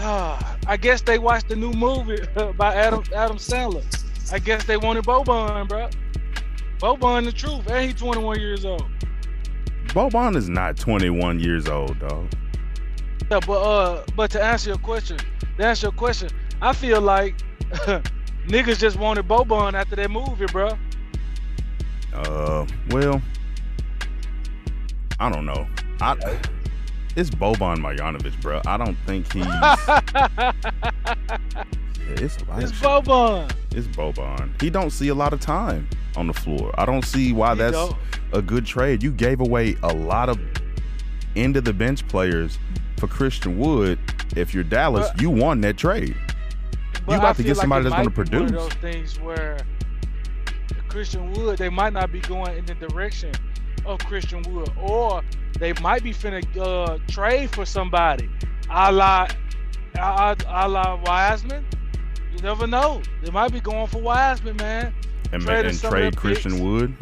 S1: Uh, <sighs> I guess they watched the new movie <laughs> by Adam Adam Sandler. I guess they wanted Boban, bro. Boban, the truth, and he 21 years old.
S3: Boban is not 21 years old, dog.
S1: Yeah, but uh, but to answer your question, to answer your question, I feel like <laughs> niggas just wanted Boban after that movie, bro.
S3: Uh, well, I don't know. I it's Boban Marjanovic, bro. I don't think he's. <laughs> <laughs> it's a lot
S1: it's. Boban.
S3: It's Boban. He don't see a lot of time on the floor. I don't see why
S1: He
S3: that's
S1: don't.
S3: a good trade. You gave away a lot of end of the bench players for Christian Wood. If you're Dallas,
S1: But-
S3: you won that trade. You about
S1: I
S3: to get somebody
S1: it
S3: that's
S1: might One
S3: produce.
S1: of those things where Christian Wood, they might not be going in the direction of Christian Wood, or they might be finna uh, trade for somebody, a la, a, a la Wiseman. You never know. They might be going for Wiseman, man.
S3: And, ma- and trade Christian
S1: picks.
S3: Wood.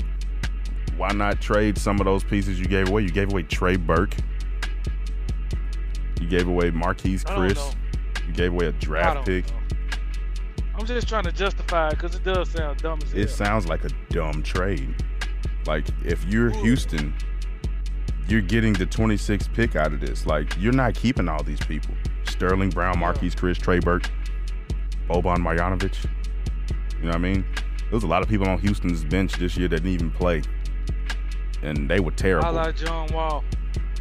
S3: Why not trade some of those pieces you gave away? You gave away Trey Burke. You gave away
S1: Marquese
S3: Chriss.
S1: know.
S3: You gave away a draft pick.
S1: know. I'm just trying to justify it because it does sound dumb as hell.
S3: It sounds like a dumb trade. Like if you're
S1: Ooh.
S3: Houston, you're getting the 26th pick out of this. Like you're not keeping all these people. Sterling Brown. Marquese Chriss, Trey Burke, Boban Marjanovic. You know what I mean? There was a lot of people on Houston's bench this year that didn't even play. And they were terrible.
S1: I like John Wall.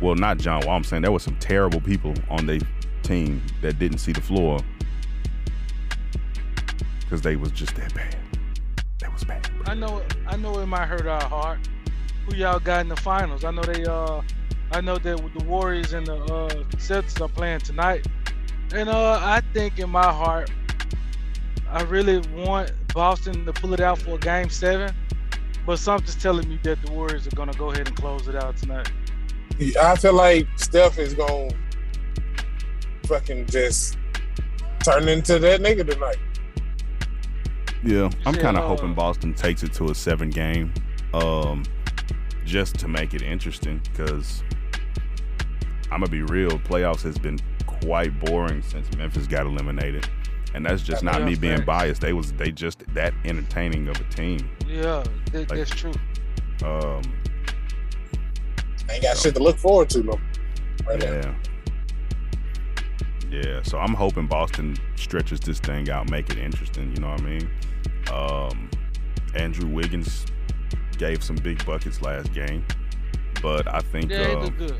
S3: well, not John Wall. I'm saying there were some terrible people on their team that didn't see the floor because they was just that bad. That was bad. bro.
S1: I know I know it might hurt our heart. Who y'all got in the finals? I know they uh I know that the Warriors and the uh Celtics are playing tonight. And uh I think in my heart I really want Boston to pull it out for a game seven. But something's telling me that the Warriors are gonna go ahead and close it out tonight.
S2: I feel like Steph is gonna fucking just turn into that nigga tonight.
S3: Yeah, I'm kind of
S1: uh,
S3: hoping Boston takes it to a seven game, um, just to make it interesting. Because I'm gonna be real, playoffs has been quite boring since Memphis got eliminated, and that's just not
S1: Yeah,
S3: me being
S1: facts.
S3: biased. They was they just that entertaining of a team.
S1: Yeah, that,
S3: Like-
S1: that's true.
S3: Um,
S2: Ain't got shit to look forward to no. Right now.
S3: yeah, yeah. So I'm hoping Boston stretches this thing out, make it interesting. You know what I mean? Um, Andrew Wiggins gave some big buckets last game, but I think
S1: Yeah, he
S3: uh,
S1: look good.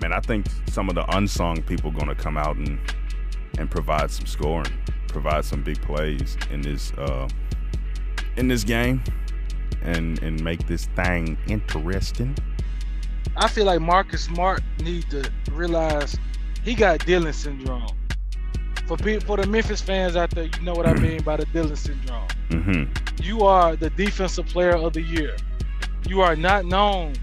S3: man, I think some of the unsung people gonna come out and and provide some scoring, provide some big plays in this uh, in this game, and and make this thing interesting.
S1: I feel like Marcus Smart need to realize he got Dillon syndrome. For people, for the Memphis fans out there, you know what I mean by the Dillon syndrome.
S3: Mm-hmm.
S1: You are the defensive player of the year. You are not known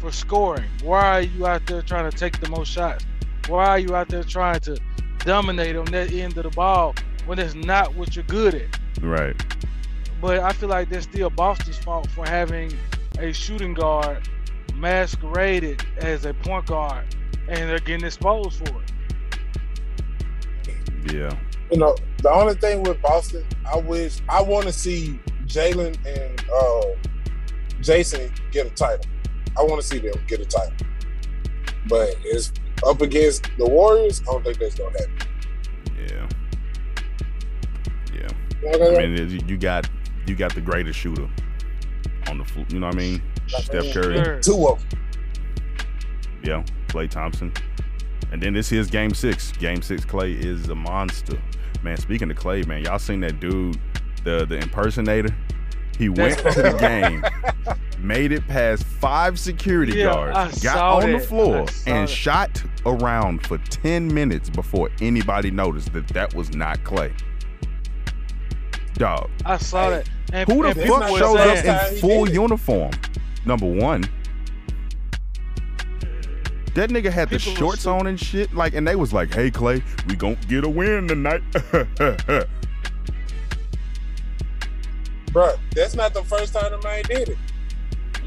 S1: for scoring. Why are you out there trying to take the most shots? Why are you out there trying to dominate on that end of the ball when it's not what you're good at?
S3: Right.
S1: But I feel like that's still Boston's fault for having a shooting guard masqueraded as a point guard, and they're getting exposed for it.
S3: Yeah.
S2: You know, the only thing with Boston, I wish I want to see Jaylen and uh, Jayson get a title. I want to see them get a title. But it's up against the Warriors. I don't think that's gonna happen.
S3: Yeah. Yeah.
S2: You know what I
S3: I
S2: mean?
S3: mean, you got you got the greatest shooter on the floor. You know what I mean? Steph Curry.
S1: Sure.
S2: Two of them.
S3: Yeah. Klay Thompson. And then this is game six. Game six, Klay is a monster. Man, speaking of Klay, man, y'all seen that dude, the the impersonator? He went to the <laughs> game, made it past five security
S1: Yeah,
S3: guards,
S1: I
S3: got
S1: saw
S3: on the floor, and
S1: that.
S3: shot around for 10 minutes before anybody noticed that that was not Klay. Dog,
S1: I saw
S2: Hey,
S1: that. And,
S3: who the
S1: and
S3: fuck
S1: were
S3: shows up in full uniform? Number one. That nigga had the
S1: People were
S3: shorts on and shit. Like, and they was like, "Hey Klay, we gon' get a win tonight." <laughs>
S2: Bruh, that's not the first time the man did it.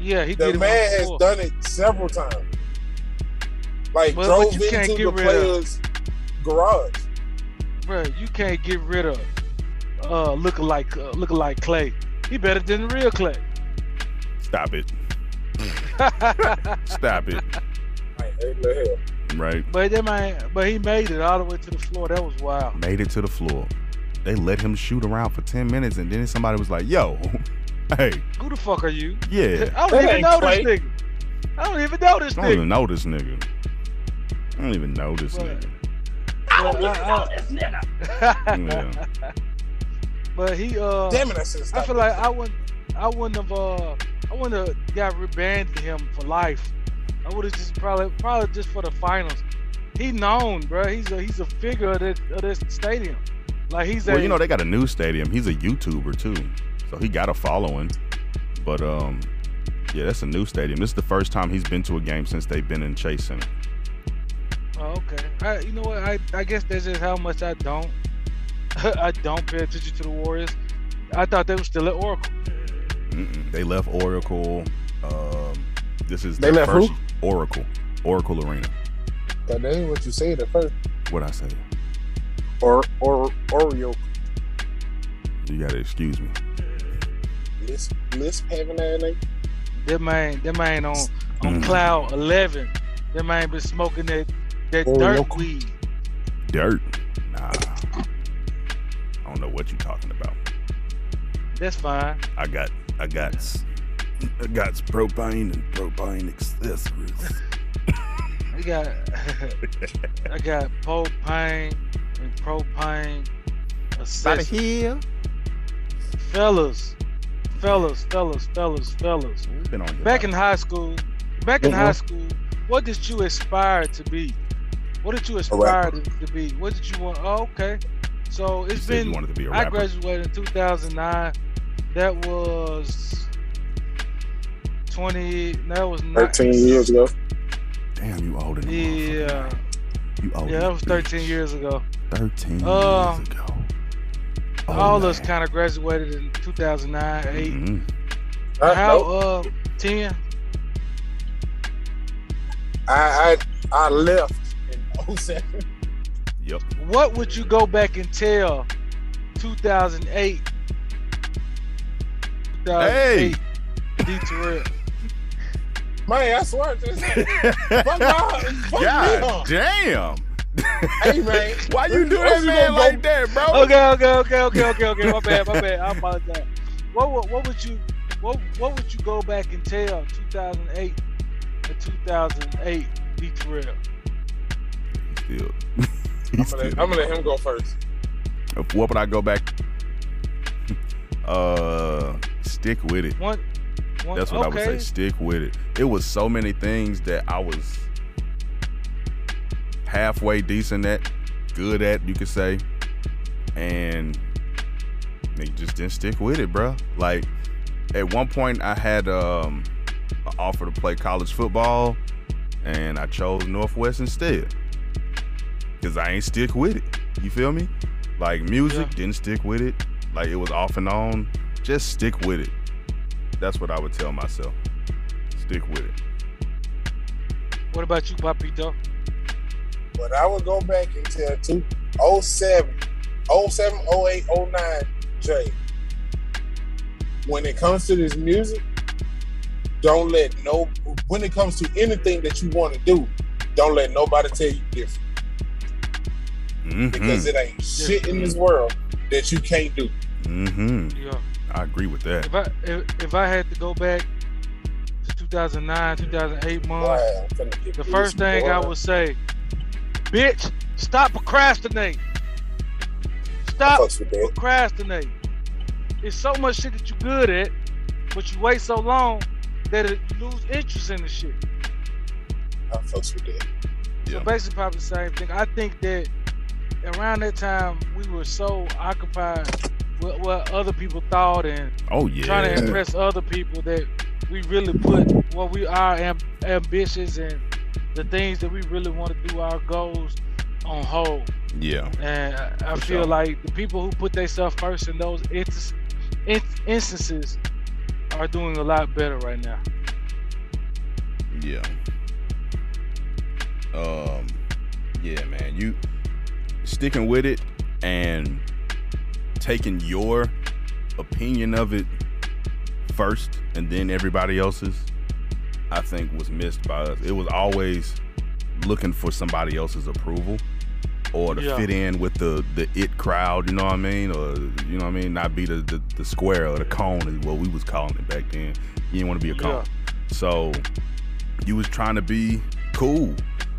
S1: Yeah, he
S2: The
S1: did it The
S2: man has done it several times. Like
S1: But- but
S2: drove
S1: you can't
S2: into
S1: get
S2: the
S1: rid of-
S2: player's garage.
S1: Bro, you can't get rid of uh looking like uh, looking like Klay. He better than the real Klay.
S3: Stop it. <laughs> Stop it.
S2: Like, hey, the hell.
S3: Right.
S1: but that man, but he made it all the way to the floor. That was wild.
S3: Made it to the floor. They let him shoot around for 10 minutes, and then somebody was like, "Yo, hey,
S1: Who the fuck are you?
S3: yeah." <laughs>
S1: I don't
S2: That
S1: even know
S2: Klay.
S1: this nigga. I don't even know this
S3: I don't even
S1: nigga.
S3: know this nigga. I don't even know this
S1: But-
S3: nigga.
S6: I don't even know this nigga.
S3: Yeah. <laughs>
S1: but he uh
S2: Damn it, I should
S1: I feel like I wouldn't I wouldn't have uh I wouldn't have got rebanned him for life. I would have just probably probably just for the finals. He known, bro. He's a he's a figure of this of this stadium. Like he's
S3: Well,
S1: a
S3: you know they got a new stadium. He's a YouTuber too, so he got a following. But um, yeah, that's a new stadium. This is the first time he's been to a game since they've been in Chase Center.
S1: Oh, okay. I, you know what? I, I guess that's just how much I don't <laughs> I don't pay attention to the Warriors. I thought they were still at Oracle.
S3: Mm-mm. They left Oracle. Um, this is
S2: They left
S3: first
S2: who?
S3: Oracle, Oracle Arena.
S2: That ain't what you said at first.
S3: What I say?
S2: Or or Oreo
S3: You gotta excuse me.
S2: Lisp lisp having that name.
S1: That man, that man on on
S3: Mm.
S1: cloud eleven. That man been smoking that that
S2: Oreo.
S1: dirt weed.
S3: Dirt. Nah. I don't know what you're talking about.
S1: That's fine.
S3: I got, I got, s- I got propane and propane accessories.
S1: I got <laughs> I got propane and propane accessories.
S3: here.
S1: Fellas, fellas, fellas, fellas, fellas.
S3: We've been on
S1: Back
S3: about-
S1: in high school, back in
S2: Mhm.
S1: high school, what did you aspire to be? What did you aspire to, to be? What did you want? Oh, okay. So
S3: You
S1: it's
S3: said you
S1: been.
S3: wanted to be a
S1: I
S3: rapper.
S1: graduated in 2009. That was 20. That was not,
S2: Thirteen years ago.
S3: Damn, you older than motherfucker,
S1: Yeah.
S3: You older.
S1: yeah, that was 13
S3: bitch.
S1: years ago.
S3: 13
S1: Uh,
S3: years ago. Oh,
S1: All of us kind of graduated in 2009, 8.
S3: Mhm.
S2: I,
S1: How
S2: no,
S1: uh 10?
S2: I I I left in 07.
S3: Yep.
S1: What would you go back and tell 2008? 2008 hey. D Terrell.
S2: Man, I swear to this. <laughs> Fuck y'all. <laughs> Fuck
S3: God
S2: y'all.
S3: damn.
S2: Hey man, <laughs>
S3: Why you do
S2: Where
S3: that man like
S2: go?
S3: that, bro?
S1: Okay, okay, okay, okay, okay, okay. My bad, my bad. I apologize. What would what would you what what would you go back and tell 2008 and 2008 D Terrell?
S3: Still. <laughs>
S2: I'm gonna, I'm gonna let him go first.
S3: What would I go back? <laughs> Uh, stick with it.
S1: One, one
S3: That's what
S1: okay.
S3: I would say. Stick with it. It was so many things that I was halfway decent at, good at, you could say, and they just didn't stick with it, bro. Like at one point, I had um an offer to play college football, and I chose Northwest instead because I ain't stick with it. You feel me? Like music,
S1: Yeah.
S3: didn't stick with it. Like it was off and on. Just stick with it. That's what I would tell myself. Stick with it.
S1: What about you, Papito?
S2: But I would go back and tell two, 07, 07, 08, 09, Jay. When it comes to this music, don't let no. When it comes to anything that you want to do, don't let nobody tell you different
S3: Mhm.
S2: because it ain't shit in this world that you can't do.
S3: Mhm.
S1: Yeah.
S3: I agree with that.
S1: If I if, if I had to go back to 2009, 2008 month,
S2: Boy, I'm finna get
S1: the first thing
S2: boy.
S1: I would say, bitch, stop procrastinating. Stop
S2: fucks
S1: procrastinating. It's so much shit that you're good at, but you wait so long that it, you lose interest in the shit.
S2: I fucks with that.
S3: Yeah.
S1: So basically, probably the same thing. I think that around that time we were so occupied with what other people thought and
S3: Oh yeah.
S1: trying to impress other people that we really put what we are amb- ambitions and the things that we really want to do, our goals, on hold.
S3: Yeah.
S1: And I, I feel
S3: sure.
S1: like the people who put themselves first in those in- instances are doing a lot better right now.
S3: Yeah. Um yeah, man. You sticking with it and taking your opinion of it first and then everybody else's I think was missed by us. It was always looking for somebody else's approval or to
S1: Yeah.
S3: fit in with the the it crowd, you know what I mean? Or you know what I mean? Not be the the, the square or the cone is what we was calling it back then. You didn't want to be a cone. So you was trying to be cool,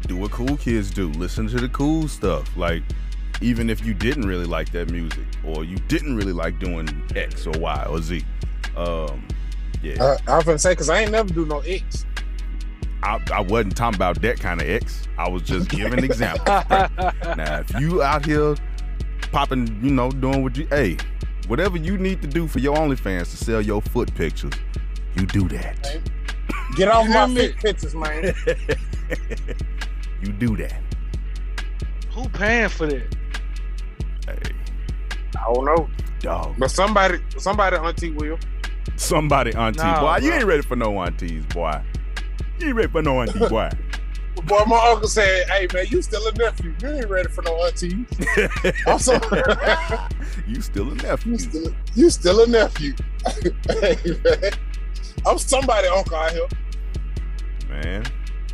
S3: do what cool kids do, listen to the cool stuff. Like even if you didn't really like that music or you didn't really like doing X or Y or Z. Um, yeah,
S2: Uh, I was gonna say because I ain't never do no X.
S3: I, I wasn't talking about that kind of X. I was just giving examples. <laughs> now, if you out here popping, you know, doing what you, hey, whatever you need to do for your OnlyFans to sell your foot pictures, you do that.
S2: Get off my
S1: hear me?
S2: fit pictures, man. <laughs>
S3: you do that.
S1: Who paying for that?
S3: Hey,
S2: I don't know,
S3: dog.
S2: but somebody, somebody, Auntie will.
S3: Somebody auntie,
S1: Nah,
S3: boy. You ain't ready for no aunties, boy. You ain't ready for no auntie, <laughs> boy.
S2: Boy, my uncle said, "Hey man, you still a nephew. You ain't ready for no auntie. <laughs> I'm sorry.
S3: you still a nephew.
S2: you still, you still a nephew. <laughs> hey man, I'm somebody uncle out here.
S3: Man.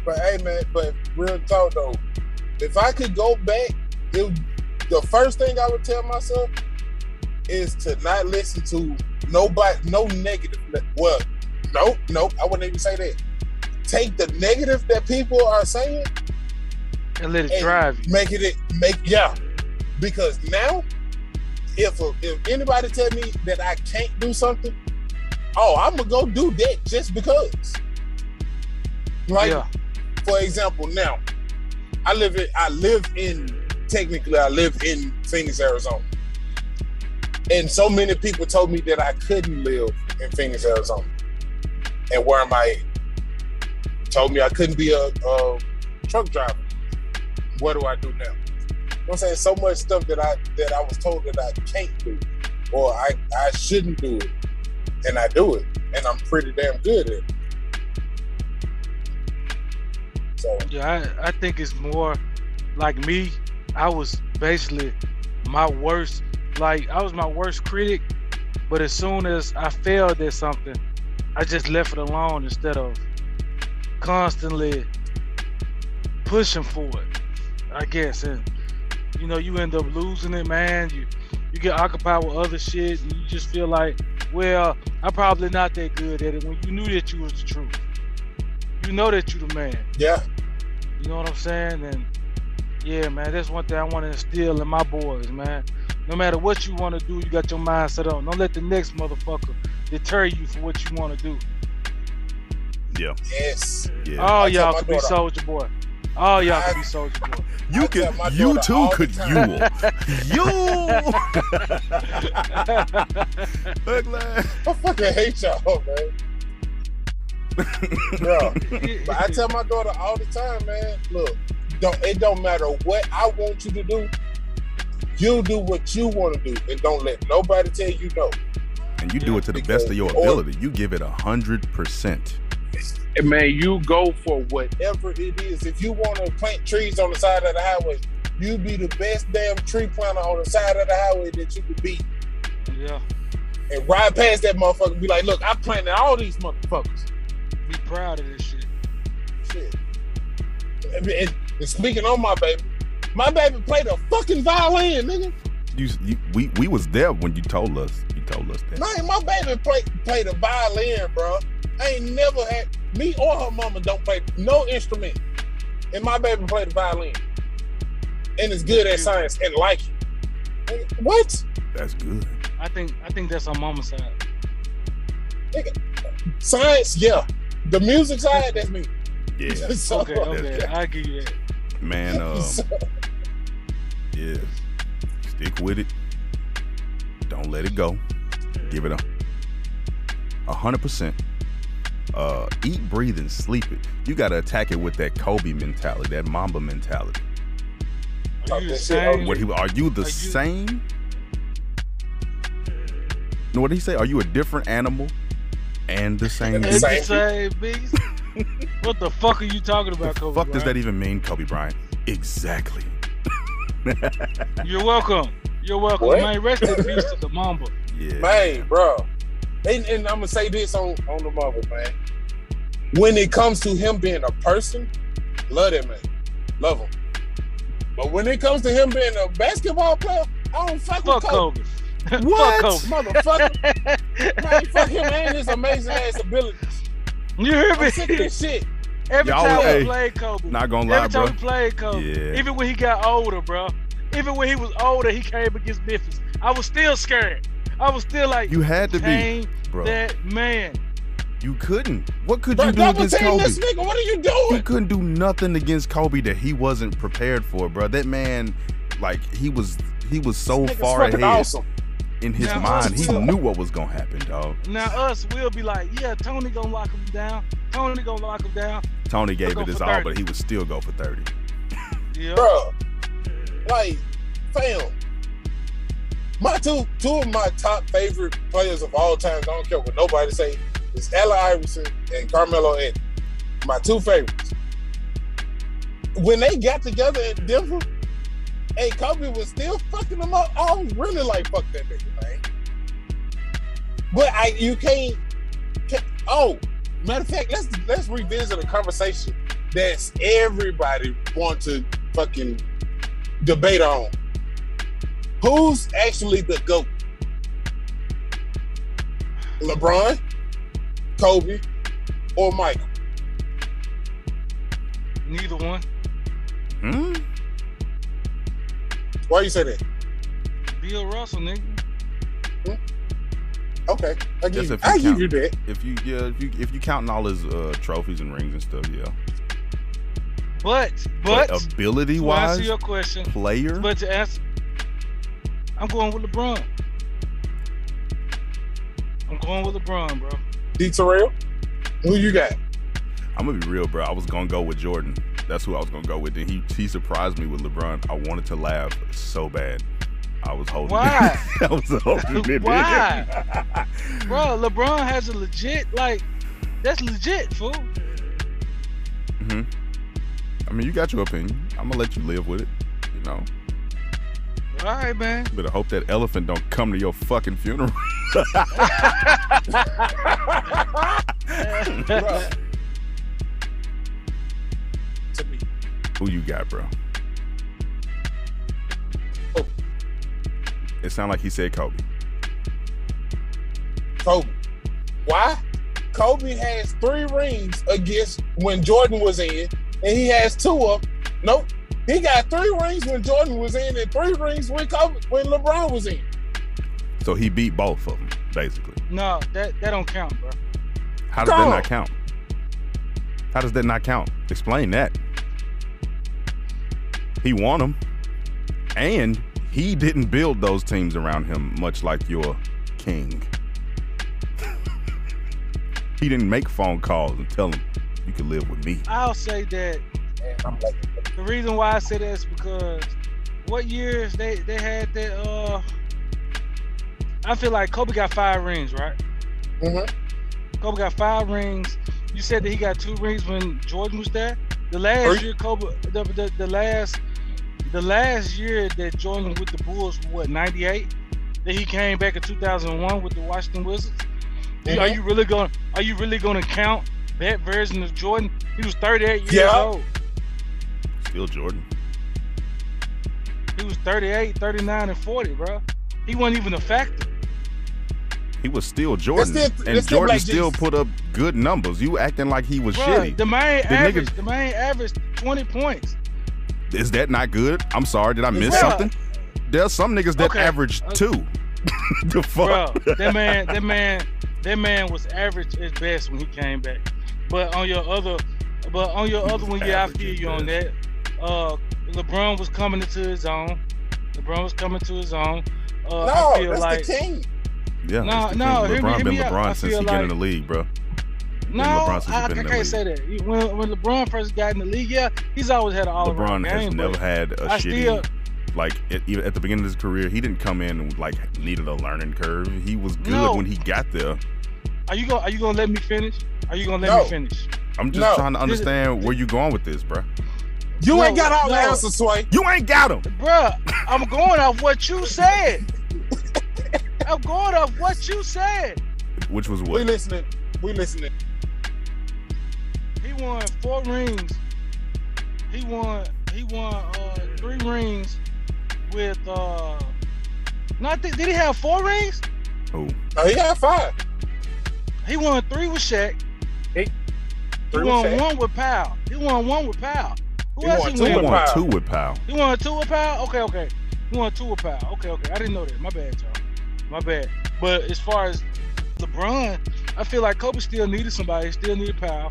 S2: But hey man, but real talk though, if I could go back, it, the first thing I would tell myself is to not listen to nobody, no negative. Well, nope, nope. I wouldn't even say that. Take the negative that people are saying
S1: And let it
S2: and
S1: drive you.
S2: make it make yeah. Because now, if a, if anybody tell me that I can't do something, oh, I'm gonna go do that just because. Right.
S1: yeah.
S2: for example, now I live in I live in technically I live in Phoenix, Arizona. And so many people told me that I couldn't live in Phoenix, Arizona. And where am I? Told me I couldn't be a, a truck driver. What do I do now? You know I'm saying? So much stuff that I that I was told that I can't do or I, I shouldn't do it. And I do it. And I'm pretty damn good at it. So
S1: Yeah, I, I think it's more like me. I was basically my worst, like I was my worst critic. But as soon as I failed at something, I just left it alone instead of constantly pushing for it. I guess, and you know, you end up losing it, man. You you get occupied with other shit, and you just feel like, well, I'm probably not that good at it. When you knew that you was the truth, you know that you the man.
S2: yeah.
S1: You know what I'm saying? And yeah, man, that's one thing I want to instill in my boys, man. No matter what you want to do, you got your mind set on. Don't let the next motherfucker deter you for what you want to do.
S3: Yeah.
S2: Yes.
S3: Yeah.
S1: All
S2: I
S1: y'all
S2: my
S1: could be soldier boy. All y'all
S2: I-
S1: could be soldier boy.
S3: you
S2: I
S3: could
S2: tell my
S3: you
S2: daughter
S3: too
S2: all the
S3: could you. you Ugly.
S2: I fucking hate y'all, man. Bro, but I tell my daughter all the time, man. Look, don't it don't matter what I want you to do. You do what you want to do, and don't let nobody tell you no.
S3: and you do it to the best of your
S2: Or-
S3: ability. You give it a hundred percent.
S2: And man, you go for whatever it is. If you want to plant trees on the side of the highway, you be the best damn tree planter on the side of the highway that you could be.
S1: Yeah.
S2: And ride past that motherfucker and be like, look, I planted all these motherfuckers.
S1: Be proud of this shit.
S2: Shit. And, and- and speaking on my baby, my baby played a fucking violin, nigga.
S3: You, you, we, we was there when you told us. You told us that.
S2: Man, my baby played played a violin, bro. I ain't never had me or her mama don't play no instrument, and my baby played the violin, and is good at science and like it. What?
S3: That's good.
S1: I think I think that's on mama's side.
S2: Science? Yeah. The music side, that's me.
S3: Yeah, <laughs>
S2: So-
S1: Okay, okay. I give you that.
S3: man. Uh, <laughs>
S2: so-
S3: yeah. Stick with it. Don't let it go. Give it a a hundred percent. Uh, eat, breathe, and sleep it. You gotta attack it with that Kobe mentality, that Mamba mentality.
S1: Are you the same?
S3: What he are you the
S1: Are you-
S3: same? No, what did he say? Are you a different animal and the same?
S2: The
S3: beast?
S1: the
S2: same.
S1: same beast. <laughs> what the fuck are you talking about,
S3: The
S1: Kobe?
S3: fuck does that even mean, Kobe Bryant? Exactly. <laughs>
S1: You're welcome. You're welcome.
S2: What?
S1: Man, rest in peace to the Mamba.
S3: Yeah.
S2: man, bro. And, and I'm gonna say this on on the mother, man. When it comes to him being a person, love that man, love him. But when it comes to him being a basketball player, I don't fuck,
S1: Fuck
S2: with Kobe.
S1: Kobe. <laughs>
S3: What?
S1: Fuck Kobe.
S2: Motherfucker, <laughs> man, fuck him and his amazing ass abilities.
S1: You hear
S2: I'm sick of
S1: me?
S2: this shit.
S1: Every
S3: Y'all-
S1: time
S3: hey,
S1: we played Kobe.
S3: Not gonna lie,
S1: Every time
S3: bro.
S1: we played Kobe.
S3: Yeah.
S1: Even when he got older, bro. Even when he was older, he came against Memphis. I was still scared. I was still like,
S3: You had to be, bro.
S1: that man.
S3: You couldn't. What could
S2: Bro,
S3: you do against Kobe?
S2: this nigga. What are you doing?
S3: You couldn't do nothing against Kobe that he wasn't prepared for, bro. That man, like he was, he was so
S2: Nigga's
S3: far ahead
S2: awesome.
S3: In his
S1: Now,
S3: mind. He
S1: us-
S3: knew what was gonna happen, dog.
S1: Now us, we'll be like, yeah, Tony gonna lock him down. Tony gonna lock him down.
S3: Tony gave
S1: go
S3: it his all,
S1: 30.
S3: but he would still go for thirty.
S1: Yeah.
S2: bro. Like, fam. My two two of my top favorite players of all time, I don't care what nobody say, is Allen Iverson and Carmelo Anthony. My two favorites. When they got together in Denver, hey, Kobe was still fucking them up. I was really like, fuck that nigga, man. But I you can't, can't oh, matter of fact, let's let's revisit a conversation that's everybody want to fucking debate on. Who's actually the GOAT? LeBron, Kobe, or Michael?
S1: Neither one.
S3: Hmm?
S2: Why you say that?
S1: Bill Russell, nigga.
S2: Okay, I give, you,
S3: if you
S2: I give
S3: count.
S2: you that.
S3: If you yeah, if you if you counting all his uh, trophies and rings and stuff, yeah.
S1: But, but,
S3: ability
S1: to answer
S3: wise,
S1: your question,
S3: player,
S1: but to answer, I'm going with LeBron. I'm going with LeBron, bro.
S2: D Terrell, who you got?
S3: I'm gonna be real, bro. I was gonna go with Jordan. That's who I was gonna go with. And he he surprised me with LeBron. I wanted to laugh so bad. I was holding
S1: Why?
S3: it. <laughs> I was holding it. <laughs>
S1: Why? Bro, LeBron has a legit, like, that's legit, fool.
S3: hmm I mean, you got your opinion. I'm gonna let you live with it. You know,
S1: All right, man.
S3: better hope that elephant don't come to your fucking funeral. <laughs> Who you got, bro?
S2: Kobe.
S3: It sounded like he said Kobe.
S2: Kobe. Why? Kobe has three rings against when Jordan was in, and he has two of them. Nope. He got three rings when Jordan was in, and three rings when Kobe, when LeBron was in.
S3: So he beat both of them, basically.
S1: No, that that don't count, bro.
S3: How does that not count? How does that not count? Explain that. He won them, and he didn't build those teams around him, much like your king. <laughs> he didn't make phone calls and tell him you can live with me.
S1: I'll say that
S2: And I'm like,
S1: the reason why I say that is because what years they they had that uh I feel like Kobe got five rings, right?
S2: Mhm.
S1: Kobe got five rings You said that he got two rings when Jordan was there. The last
S2: Three.
S1: year, Kobe, the, the, the last, the last year that Jordan with the Bulls, what '98? That he came back in 2001 with the Washington Wizards. Mm-hmm. You- Are you really going? Are you really going to count that version of Jordan? He was 38 years
S2: Yeah.
S1: old.
S3: Still Jordan.
S1: He was 38, 39, and 40, bro. He wasn't even a factor.
S3: He was still Jordan,
S2: still-
S3: and
S2: that's still
S3: Jordan
S2: Black
S3: still
S2: Jesus.
S3: put up good numbers. You acting like he was
S1: Bro,
S3: shitty.
S1: the main
S3: The
S1: average,
S3: nigga-
S1: the main average, 20 points.
S3: Is that not good? I'm sorry, did I miss
S1: Bruh.
S3: something? There's some niggas that
S1: Okay.
S3: average
S1: Uh,
S3: two. <laughs> the fuck?
S1: Bro,
S3: fuck?
S1: that man, that man, that man was average at best when he came back. But on your other, but on your other one, yeah, I feel
S3: at
S1: you on that. Uh, LeBron was coming into his own. LeBron was coming to his own. Uh,
S2: no,
S1: I feel
S2: that's
S1: like
S2: the king.
S3: Yeah,
S1: No,
S3: it's the
S1: no,
S3: king.
S1: hear me-
S3: LeBron
S1: hear
S3: been
S1: me out.
S3: LeBron
S1: I
S3: since
S1: feel
S3: he got in the league, bro.
S1: No,
S3: LeBron
S1: I, I
S3: been in the
S1: can't say that. When, when LeBron first got in the league, yeah, he's always had an all around
S3: LeBron
S1: game.
S3: has
S1: but
S3: never had a
S1: I
S3: shitty
S1: still-
S3: like at, even at the beginning of his career. He didn't come in and like needed a learning curve. He was good
S1: No.
S3: when he got there.
S1: Are you gonna Are you gonna let me finish? Are you gonna let
S2: No.
S1: me finish?
S3: I'm just
S2: No.
S3: trying to understand where you going with this, bro.
S2: You
S1: No,
S2: ain't got all the answers, Sway.
S3: You ain't got them,
S1: Bruh, I'm going off what you said. <laughs> I'm going off what you said.
S3: Which was what?
S2: We listening. We listening.
S1: He won four rings. He won. He won uh, three rings with. uh No, I think did he have four rings?
S3: Oh,
S2: Oh, he had five.
S1: He won three with Shaq. He
S2: Three
S1: won
S2: with Shaq.
S1: one with Powell. He won one with Powell. Who
S2: He
S1: else
S2: won
S1: he
S2: two
S3: he
S1: won?
S2: with
S3: won
S2: Powell.
S3: two with Powell.
S1: He won two with Powell. Okay, okay. He won two with Powell. Okay, okay. I didn't know that. My bad, y'all. My bad. But as far as LeBron, I feel like Kobe still needed somebody. Still needed Powell.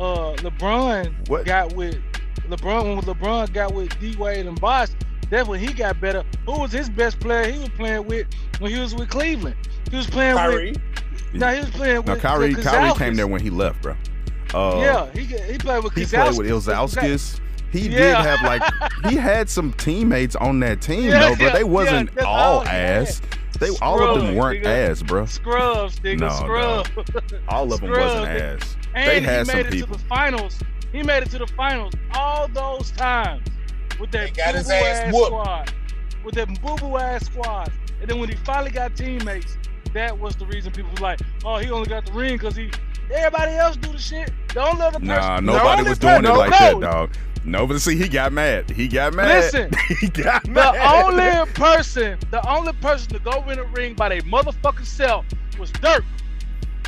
S1: Uh, LeBron
S3: What?
S1: got with LeBron when LeBron got with D Wade and Bosh. That's when he got better. Who was his best player? He was playing with when he was with Cleveland. He was playing
S2: Kyrie.
S1: with. No, he was playing
S3: Now
S1: with.
S3: Kyrie,
S1: with
S3: Kyrie came there when he left, bro. Uh,
S1: yeah, he he played with
S3: he
S1: Kazalkis.
S3: played with Ilgauskas. He did have like <laughs> he had some teammates on that team
S1: Yeah,
S3: though, but
S1: yeah,
S3: they wasn't
S1: yeah,
S3: all
S1: all had.
S3: ass. They all of them weren't
S1: nigga.
S3: ass, bro.
S1: Scrubs, nigga,
S3: No,
S1: scrubs.
S3: All of them
S1: Scrubs,
S3: wasn't ass.
S1: And
S3: They
S1: he made
S3: some
S1: it
S3: people.
S1: to the finals. He made it to the finals all those times with that
S2: got his
S1: boo-boo
S2: ass whooped.
S1: squad. With that boo boo ass squad. And then when he finally got teammates, that was the reason people was like, oh, he only got the ring because he everybody else do the shit. The only other person.
S3: Nah, nobody was doing it like
S1: no,
S3: that, dog. Nobody see he got mad. He got mad.
S1: Listen, <laughs>
S3: he got mad.
S1: The only person, the only person to go in the ring by their motherfucking self was Dirk.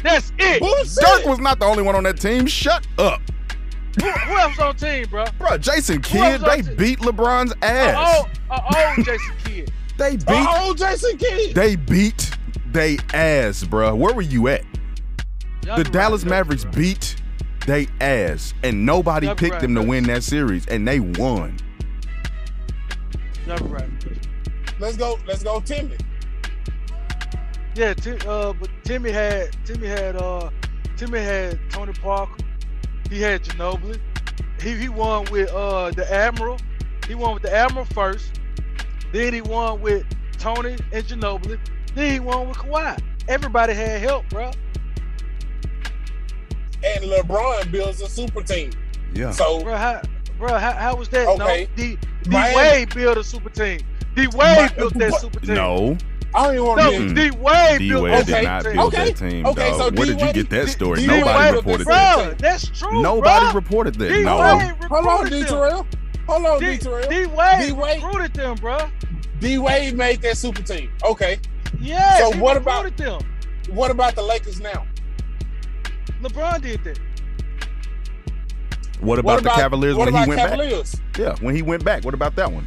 S1: That's it.
S2: Bullshit.
S3: Dirk was not the only one on that team. Shut up.
S1: Who, who else on team, bro?
S3: Bro, Jason Kidd, they
S1: the-
S3: beat LeBron's ass.
S1: Oh, a old Jason <laughs> Kidd.
S3: They beat
S2: Oh, Jason Kidd.
S3: they beat they ass, bro. Where were you at?
S1: Y'all
S3: The Dallas
S1: right,
S3: Mavericks
S1: bro.
S3: beat they ass, and nobody
S1: Y'all
S3: picked
S1: right,
S3: them to
S1: bro.
S3: win that series, and they won.
S1: Y'all right.
S2: Let's go. Let's go, Timmy.
S1: Yeah, Tim, uh, but Timmy had Timmy had uh Timmy had Tony Parker. He had Ginobili. He he won with uh the Admiral. He won with the Admiral first. Then he won with Tony and Ginobili. Then he won with Kawhi. Everybody had help, bro.
S2: And LeBron builds a super team.
S3: Yeah.
S2: So
S1: Bro, how, bro, how, how was that?
S2: Okay.
S1: No, D, D Wade built a super team. D Wade built that super team.
S3: No,
S2: I don't even want
S1: no,
S2: to be.
S1: D Wade
S3: D
S1: built
S3: Wade did
S2: Okay,
S3: not build
S2: okay,
S3: that team.
S2: okay,
S3: dog.
S2: so
S3: Where did you get that story?
S2: D-Wade
S3: Nobody
S2: was
S3: reported
S2: first-
S3: that.
S1: Bro, that's true.
S3: Nobody
S1: bro.
S3: reported that.
S1: D
S3: No.
S1: Wade
S2: Hold on, D.
S1: them.
S2: Terrell. Hold on, D.
S1: D,
S2: Terrell.
S1: D Wade
S2: D-Wade.
S1: recruited them, bro.
S2: D. Wade made that super team. Okay.
S1: Yes,
S2: So what about-
S1: recruited them?
S2: What about the Lakers now?
S1: LeBron did that.
S3: What about the Cavaliers
S2: what
S3: when he went
S2: Cavaliers?
S3: back? Yeah, when he went back. What about that one?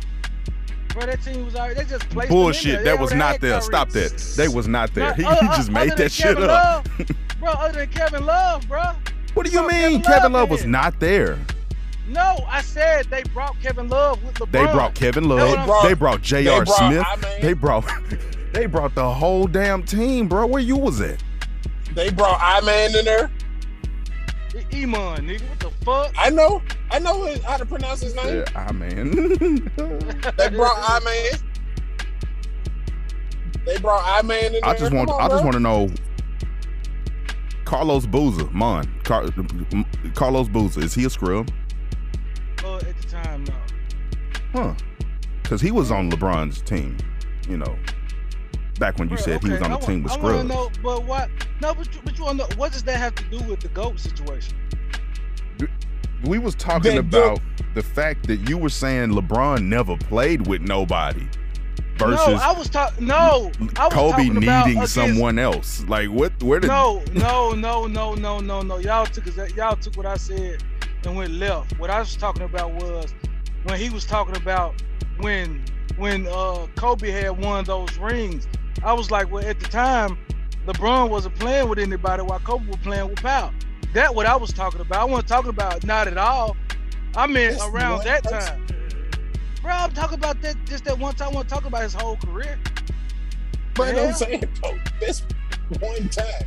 S1: Bro, that team was already. They just placed
S3: Bullshit. That was not there.
S1: Kyrie.
S3: Stop that. They was not there.
S1: Not-
S3: He,
S1: uh,
S3: he
S1: uh,
S3: just made that shit
S1: Kevin
S3: up.
S1: Love, <laughs> bro, other than Kevin Love, bro.
S3: What do you
S1: Bro,
S3: mean?
S1: Kevin
S3: Kevin
S1: Love
S3: Love was
S1: in.
S3: not there.
S1: No, I said they brought Kevin Love with LeBron.
S3: They brought Kevin
S1: They
S3: Love.
S2: brought-
S3: They brought J.R.
S2: they brought
S3: Smith.
S2: I-Man.
S3: They brought they brought the whole damn team, bro. Where you was at?
S2: They brought I Man in there.
S1: Iman, nigga. What the fuck?
S2: I know. I know how to pronounce his name.
S3: Yeah, I man. <laughs>
S2: They brought I Man. They brought I Man in there.
S3: I just want
S2: on,
S3: I just want to know Carlos Boozer, Mon. Car- Carlos Boozer, is he a scrub?
S1: Uh, at the time, no.
S3: Huh. Because he was on LeBron's team, you know, back when you
S1: Bruh,
S3: said he was
S1: okay,
S3: on the
S1: I
S3: team
S1: wa-
S3: with
S1: I wanna
S3: scrubs.
S1: know, but what? No, but you, but you want to know what does that have to do with the goat situation?
S3: We was talking
S2: That
S3: about the fact that you were saying LeBron never played with nobody versus
S1: no, I was talking. No, I was
S3: Kobe
S1: talking about
S3: needing
S1: against-
S3: someone else. Like what? Where did?
S1: No, no, no, no, no, no, no. Y'all took y'all took what I said and went left. What I was talking about was when he was talking about when when uh Kobe had won those rings. I was like, well, at the time, LeBron wasn't playing with anybody while Kobe was playing with Pau. That what I was talking about. I wasn't talking about not at all. I
S2: mean
S1: around that
S2: person.
S1: time. Bro, I'm talking about that just that one time. I want to talk about his whole career.
S2: But. I'm saying, though, this one time.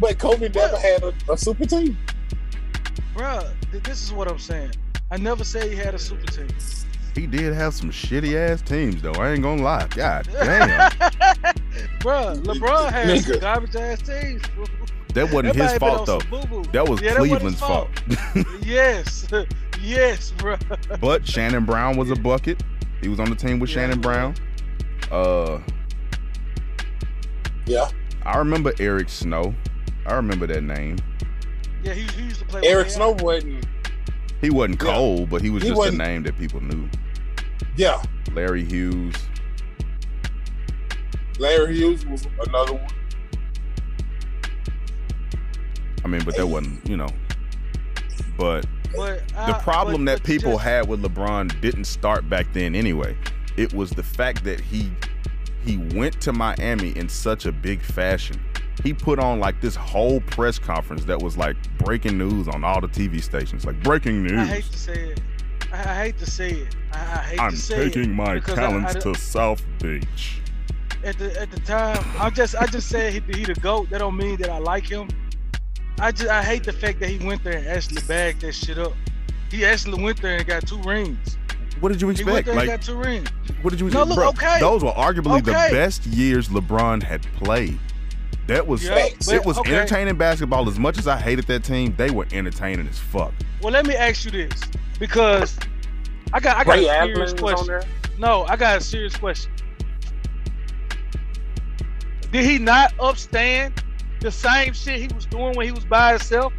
S2: But Kobe never
S1: Well-
S2: had a, a super team.
S1: Bro, this is what I'm saying. I never said he had a super team.
S3: He did have some shitty ass teams though. I ain't gonna lie. God damn, <laughs>
S1: Bruh, LeBron had some
S2: Nigga.
S1: garbage ass teams.
S3: that wasn't his
S1: Everybody been
S3: fault though. That was
S1: Yeah, wasn't his
S3: Cleveland's fault. <laughs>
S1: yes, <laughs> yes, bruh.
S3: but Shannon Brown was a bucket. He was on the team with
S1: Yeah,
S3: Shannon
S1: he
S3: Brown. Uh,
S2: Yeah.
S3: I remember Eric Snow. I remember that name.
S1: Yeah, he, he used to play.
S2: Eric Snow wasn't.
S3: He wasn't
S2: Yeah.
S3: cold, but he was
S2: He
S3: just a name that people knew.
S2: Yeah.
S3: Larry Hughes.
S2: Larry Hughes was another one.
S3: I mean, but that wasn't, you know. But
S1: But
S3: uh,
S1: the
S3: problem
S1: but-
S3: that
S1: but
S3: people
S1: just-
S3: had with LeBron didn't start back then anyway. It was the fact that he he went to Miami in such a big fashion. He put on like this whole press conference that was like breaking news on all the TV stations, like breaking news.
S1: I hate to say it. I, I hate to say it. I, I hate
S3: I'm
S1: to say it.
S3: taking my talents
S1: I-
S3: to South Beach.
S1: at the at the time, I just I just said he, he the goat. That don't mean that I like him. I just I hate the fact that he went there and actually bagged that shit up. He actually went there and got two rings.
S3: What did you
S1: He went
S3: expect?
S1: there
S3: Like,
S1: and got two rings.
S3: what did you
S1: No,
S3: expect?
S1: look,
S3: Bro,
S1: okay.
S3: Those were arguably the best years LeBron had played. That was
S1: Yeah,
S3: it was
S1: okay.
S3: entertaining basketball. As much as I hated that team, they were entertaining as fuck.
S1: Well, let me ask you this because I got I got
S2: Ray
S1: a serious
S2: was
S1: question. No, I got a serious question. Did he not upstand the same shit he was doing when he was by himself?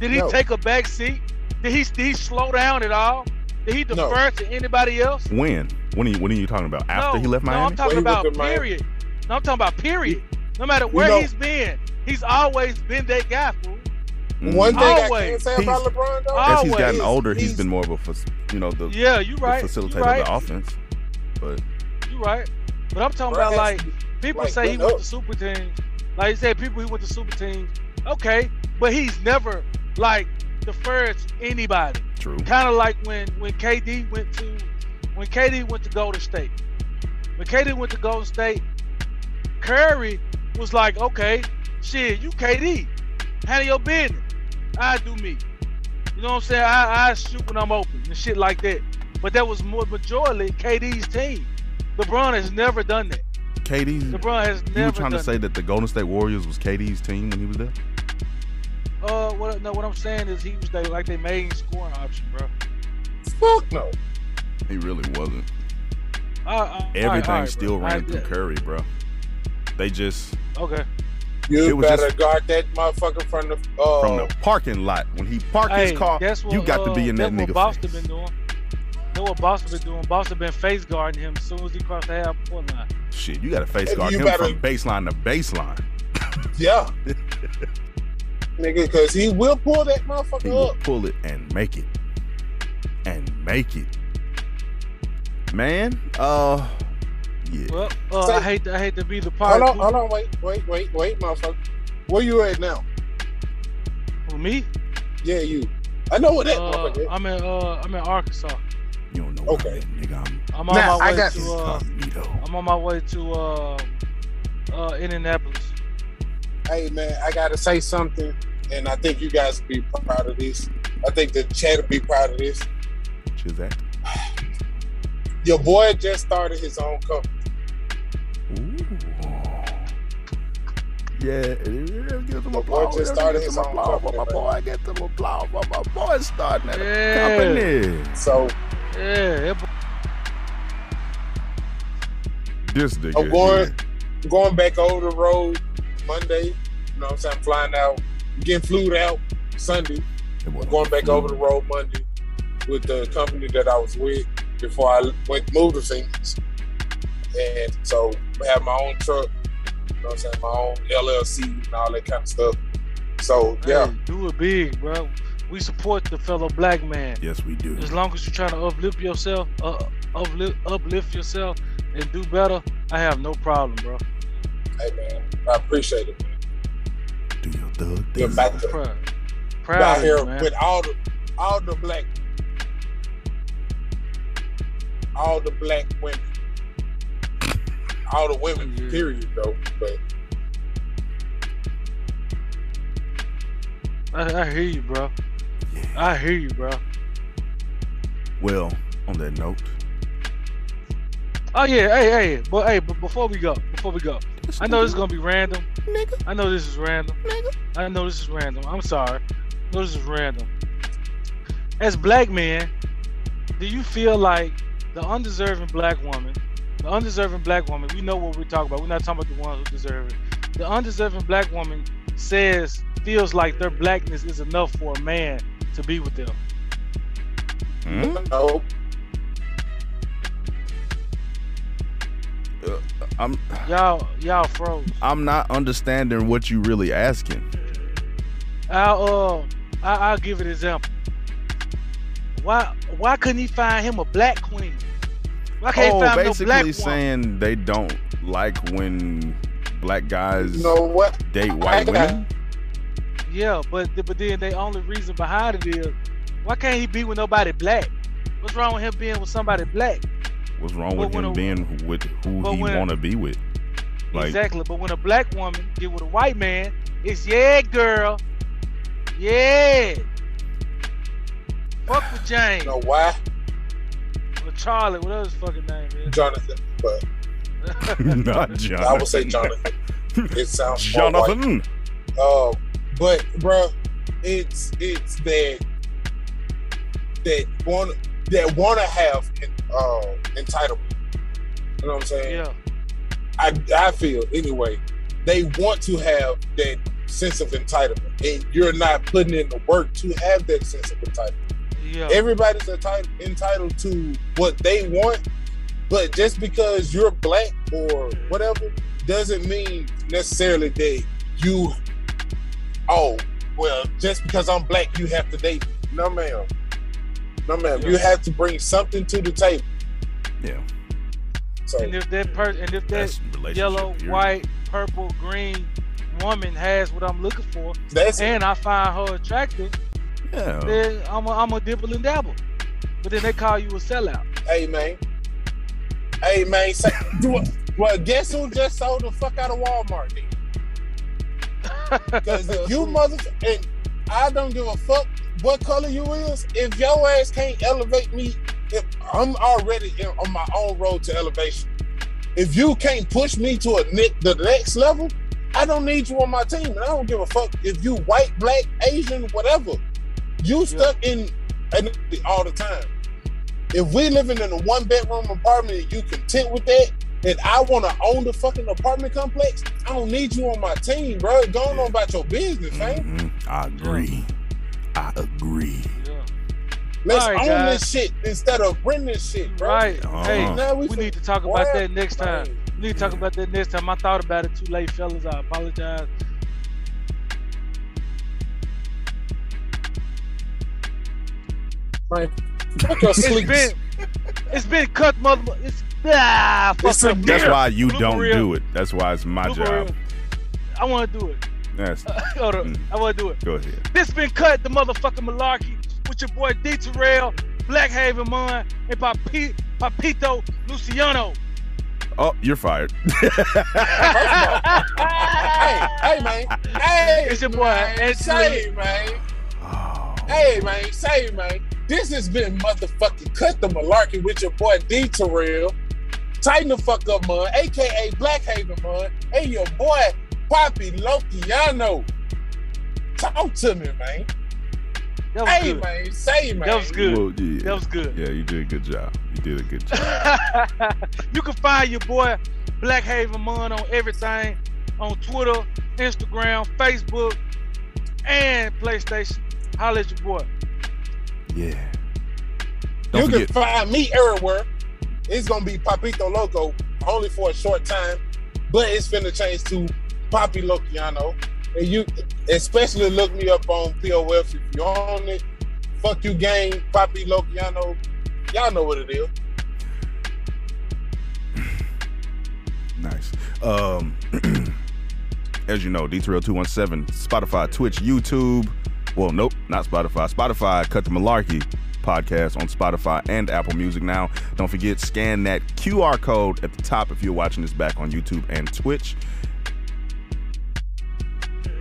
S1: Did he
S2: No.
S1: take a back seat? Did he did he slow down at all? Did he
S2: No.
S1: defer to anybody else?
S3: When? When are you, when are you talking about? After
S1: no,
S3: he left Miami?
S1: No, I'm talking
S2: When he went
S1: about
S2: to Miami.
S1: period. No, I'm talking about period. No matter where
S2: know-
S1: he's been, he's always been that guy, fool.
S3: Mm.
S2: One thing I
S1: Always.
S2: can't say about LeBron though.
S3: As he's gotten older, he's
S2: He's-
S3: been more of a, you know, the,
S1: Yeah, you
S3: the
S1: right. You
S3: facilitator
S1: right.
S3: of the offense. But
S1: You right. But I'm talking about like people
S2: like,
S1: say he
S2: what
S1: went to super teams. Like you said, people he went to super teams. Okay, but he's never like deferred to anybody.
S3: true.
S1: Kind of like when when KD went to when KD went to Golden State. When KD went to Golden State, Curry was like, okay, shit, you KD, handle your business. I do me. You know what I'm saying? I, I shoot when I'm open and shit like that. But that was more majority KD's team. LeBron has never done that.
S3: KD,
S1: LeBron has never.
S3: you were trying to say that the Golden State Warriors was KD's team when he was there?
S1: Uh, what, no, what I'm saying is he was they, like their main scoring option, bro.
S2: Fuck no.
S3: He really wasn't.
S1: Uh, uh, all right,
S3: Everything
S1: all right,
S3: still
S1: bro.
S3: ran
S1: I-
S3: through Curry, bro. They just
S1: Okay.
S2: You
S3: It was
S2: better
S3: just-
S2: guard that motherfucker from the uh,
S3: from the parking lot when he parked
S1: Hey,
S3: his car.
S1: guess what,
S3: you got to
S1: uh,
S3: be in that
S1: guess
S3: nigga
S1: what Boston
S3: face.
S1: been doing. Know what Boston been doing? Boston been face guarding him as soon as he crossed the half court line.
S3: Shit, you got to face guard
S2: you
S3: him
S2: better-
S3: from baseline to baseline. <laughs>
S2: yeah. Nigga, cause he will pull that motherfucker
S3: He will pull it and make it, and make it. Man, uh, yeah.
S1: Well, uh,
S2: Say-
S1: I hate to, I hate to be the part.
S2: Hold on, hold on, wait, wait, wait, wait, motherfucker. Where you at now?
S1: For me,
S2: Yeah, you. I know where that
S1: uh. I'm in uh, I'm in Arkansas.
S3: You don't know
S2: Okay.
S3: I'm nigga. I'm
S1: I'm on
S2: Nah,
S1: my
S2: I
S1: way
S2: got
S1: to uh. I'm on my way to uh, uh, Indianapolis.
S2: Hey man, I gotta say something, and I think you guys will be proud of this. I think the chat will be proud of this.
S3: Which is that?
S2: Your boy just started his own company.
S3: Ooh. Yeah, get some
S2: boy
S3: applause.
S2: just
S3: Get
S2: started
S3: some
S2: his own
S3: applause for my
S2: company,
S3: boy. Get some applause for my boy starting at
S1: Yeah.
S3: a company.
S2: So
S1: Yeah, that boy-
S3: This nigga.
S2: Oh, I'm going
S3: here.
S2: going back over the road Monday. You know what I'm saying? flying out, getting flued out Sunday. I'm going back over the road Monday with the company that I was with before I went moved to Phoenix. And so I have my own truck, you know what I'm saying, my own LLC and all that kind of stuff. So yeah,
S1: do it big, bro. We support the fellow black man.
S3: Yes, we do.
S1: As long as you're trying to uplift yourself, uh, uplift, uplift yourself, and do better, I have no problem, bro.
S2: hey man, I appreciate it. Man.
S3: Do your thug
S2: Get
S3: thing.
S2: back to
S1: Proud, proud of
S2: here
S1: man.
S2: with all the all the black all the black women. All the women,
S1: Yeah.
S2: period though. But
S1: I, I hear you, bro.
S3: Yeah.
S1: I hear you, bro.
S3: Well, on that note,
S1: Oh yeah, hey, hey, but hey, but before we go, before we go, I know this is gonna be random.
S3: nigga,
S1: I know this is random.
S3: nigga.
S1: I know this is random. I'm sorry. I know this is random. As black men, do you feel like the undeserving black woman, the undeserving black woman, we know what we're talking about. We're not talking about the ones who deserve it. The undeserving black woman says, feels like their blackness is enough for a man to be with them.
S3: Hmm?
S2: no,
S3: I'm
S1: Y'all, y'all froze.
S3: I'm not understanding what you really asking.
S1: I'll uh, I, I'll give an example. Why, why couldn't he find him a black queen? Why can't
S3: Oh,
S1: he find no
S3: basically
S1: black woman?
S3: saying they don't like when black guys
S2: you know what?
S3: date white women.
S1: Yeah, but but then the only reason behind it is why can't he be with nobody black? What's wrong with him being with somebody black?
S3: What's wrong
S1: But
S3: with
S1: when
S3: him
S1: a-
S3: being with who he
S1: when-
S3: want to be with? Like,
S1: exactly. But when a black woman get with a white man, it's yeah, girl, yeah. Fuck with James
S2: You know why?
S1: Or Charlie, whatever his fucking name is.
S2: Jonathan. But <laughs>
S3: not Jonathan.
S2: I would say Jonathan. <laughs> It sounds more white.
S3: Jonathan.
S2: Uh, but bro, it's it's that that want that want to have uh, entitlement. You know what I'm saying?
S1: yeah,
S2: I I feel anyway. They want to have that sense of entitlement, and you're not putting in the work to have that sense of entitlement.
S1: Yeah.
S2: Everybody's entitled entitled to what they want, but just because you're black or whatever doesn't mean necessarily that you. Oh well, just because I'm black, you have to date me. No, ma'am. No, ma'am. You have to bring something to the table.
S3: Yeah,
S2: So
S1: and if that person, and if that yellow,
S3: period.
S1: white, purple, green woman has what I'm looking for,
S2: that's it.
S1: and I find her attractive,
S3: Yeah.
S1: then I'm a, I'm a dibble and dabble. But then they call you a sellout.
S2: Hey man. Hey man. Say, <laughs> do. Well, guess who just sold the fuck out of Walmart? Then? <laughs> Because you mother and I don't give a fuck what color you is. If your ass can't elevate me, if I'm already in, on my own road to elevation. If you can't push me to a ne- the next level, I don't need you on my team, and I don't give a fuck if you white, black, Asian, whatever. You stuck in in all the time. If we living in a one bedroom apartment and you content with that, and I want to own the fucking apartment complex, I don't need you on my team, bro. Go on about your business, man.
S3: Mhm. I agree. I agree.
S1: Yeah.
S2: Let's
S1: All right,
S2: own
S1: guys.
S2: this shit instead of renting this shit, bro.
S1: Right.
S3: Uh-huh.
S1: Hey,
S2: Now we,
S1: we need to talk about that next time.
S2: man,
S1: We need to talk about that next time. I thought about it too late, fellas. I apologize.
S2: Man, Fuck your
S1: It's
S2: sleep.
S1: been it's been cut, mother. It's ah, fuck
S2: It's a
S1: up.
S3: That's why you
S1: Blue
S3: don't
S1: Maria.
S3: do it. That's why it's my
S1: Blue
S3: job.
S1: Maria. I want to do it.
S3: Yes. <laughs>
S1: Hold on.
S3: Mm.
S1: I want to do it.
S3: Go ahead.
S1: This been cut, the motherfucking malarkey with your boy D Terrell, Black Haven Mon, and Papi- Papito Luciano.
S3: Oh, you're fired. <laughs>
S2: hey, hey, man. Hey,
S1: It's your boy,
S2: man. Say, man.
S3: Oh.
S2: Hey, man. Say, man. This has been motherfucking Cut the Malarkey with your boy D Terrell. Tighten the fuck up, man. AKA Black Haven, man. Hey, your boy Poppy Lokiano. Talk to me, man.
S1: That was
S2: Hey,
S1: good.
S2: man. Say, man.
S1: That was good.
S3: Well, yeah.
S1: That was good.
S3: Yeah, you did a good job. You did a good job. <laughs>
S1: you can find your boy Black Haven Mun on everything on Twitter, Instagram, Facebook, and PlayStation. Holla at your boy.
S3: Yeah. Don't
S2: you
S3: forget.
S2: can find me everywhere. It's gonna be Papito Loco only for a short time, but it's finna change to Poppy Lokiano. And you especially look me up on POF if you own it. Fuck you gang, Poppy Lokiano. Y'all know what it is. <sighs>
S3: Nice. Um, <clears throat> as you know, D30217, Spotify, Twitch, YouTube. Well, nope, not Spotify. Spotify, Cut the Malarkey podcast on Spotify and Apple Music now. Don't forget, scan that QR code at the top if you're watching this back on YouTube and Twitch.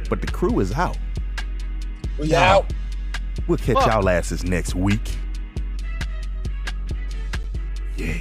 S3: But the crew is out.
S2: We
S3: Wow.
S2: out.
S3: We'll catch
S1: Fuck.
S3: y'all asses next week. Yeah.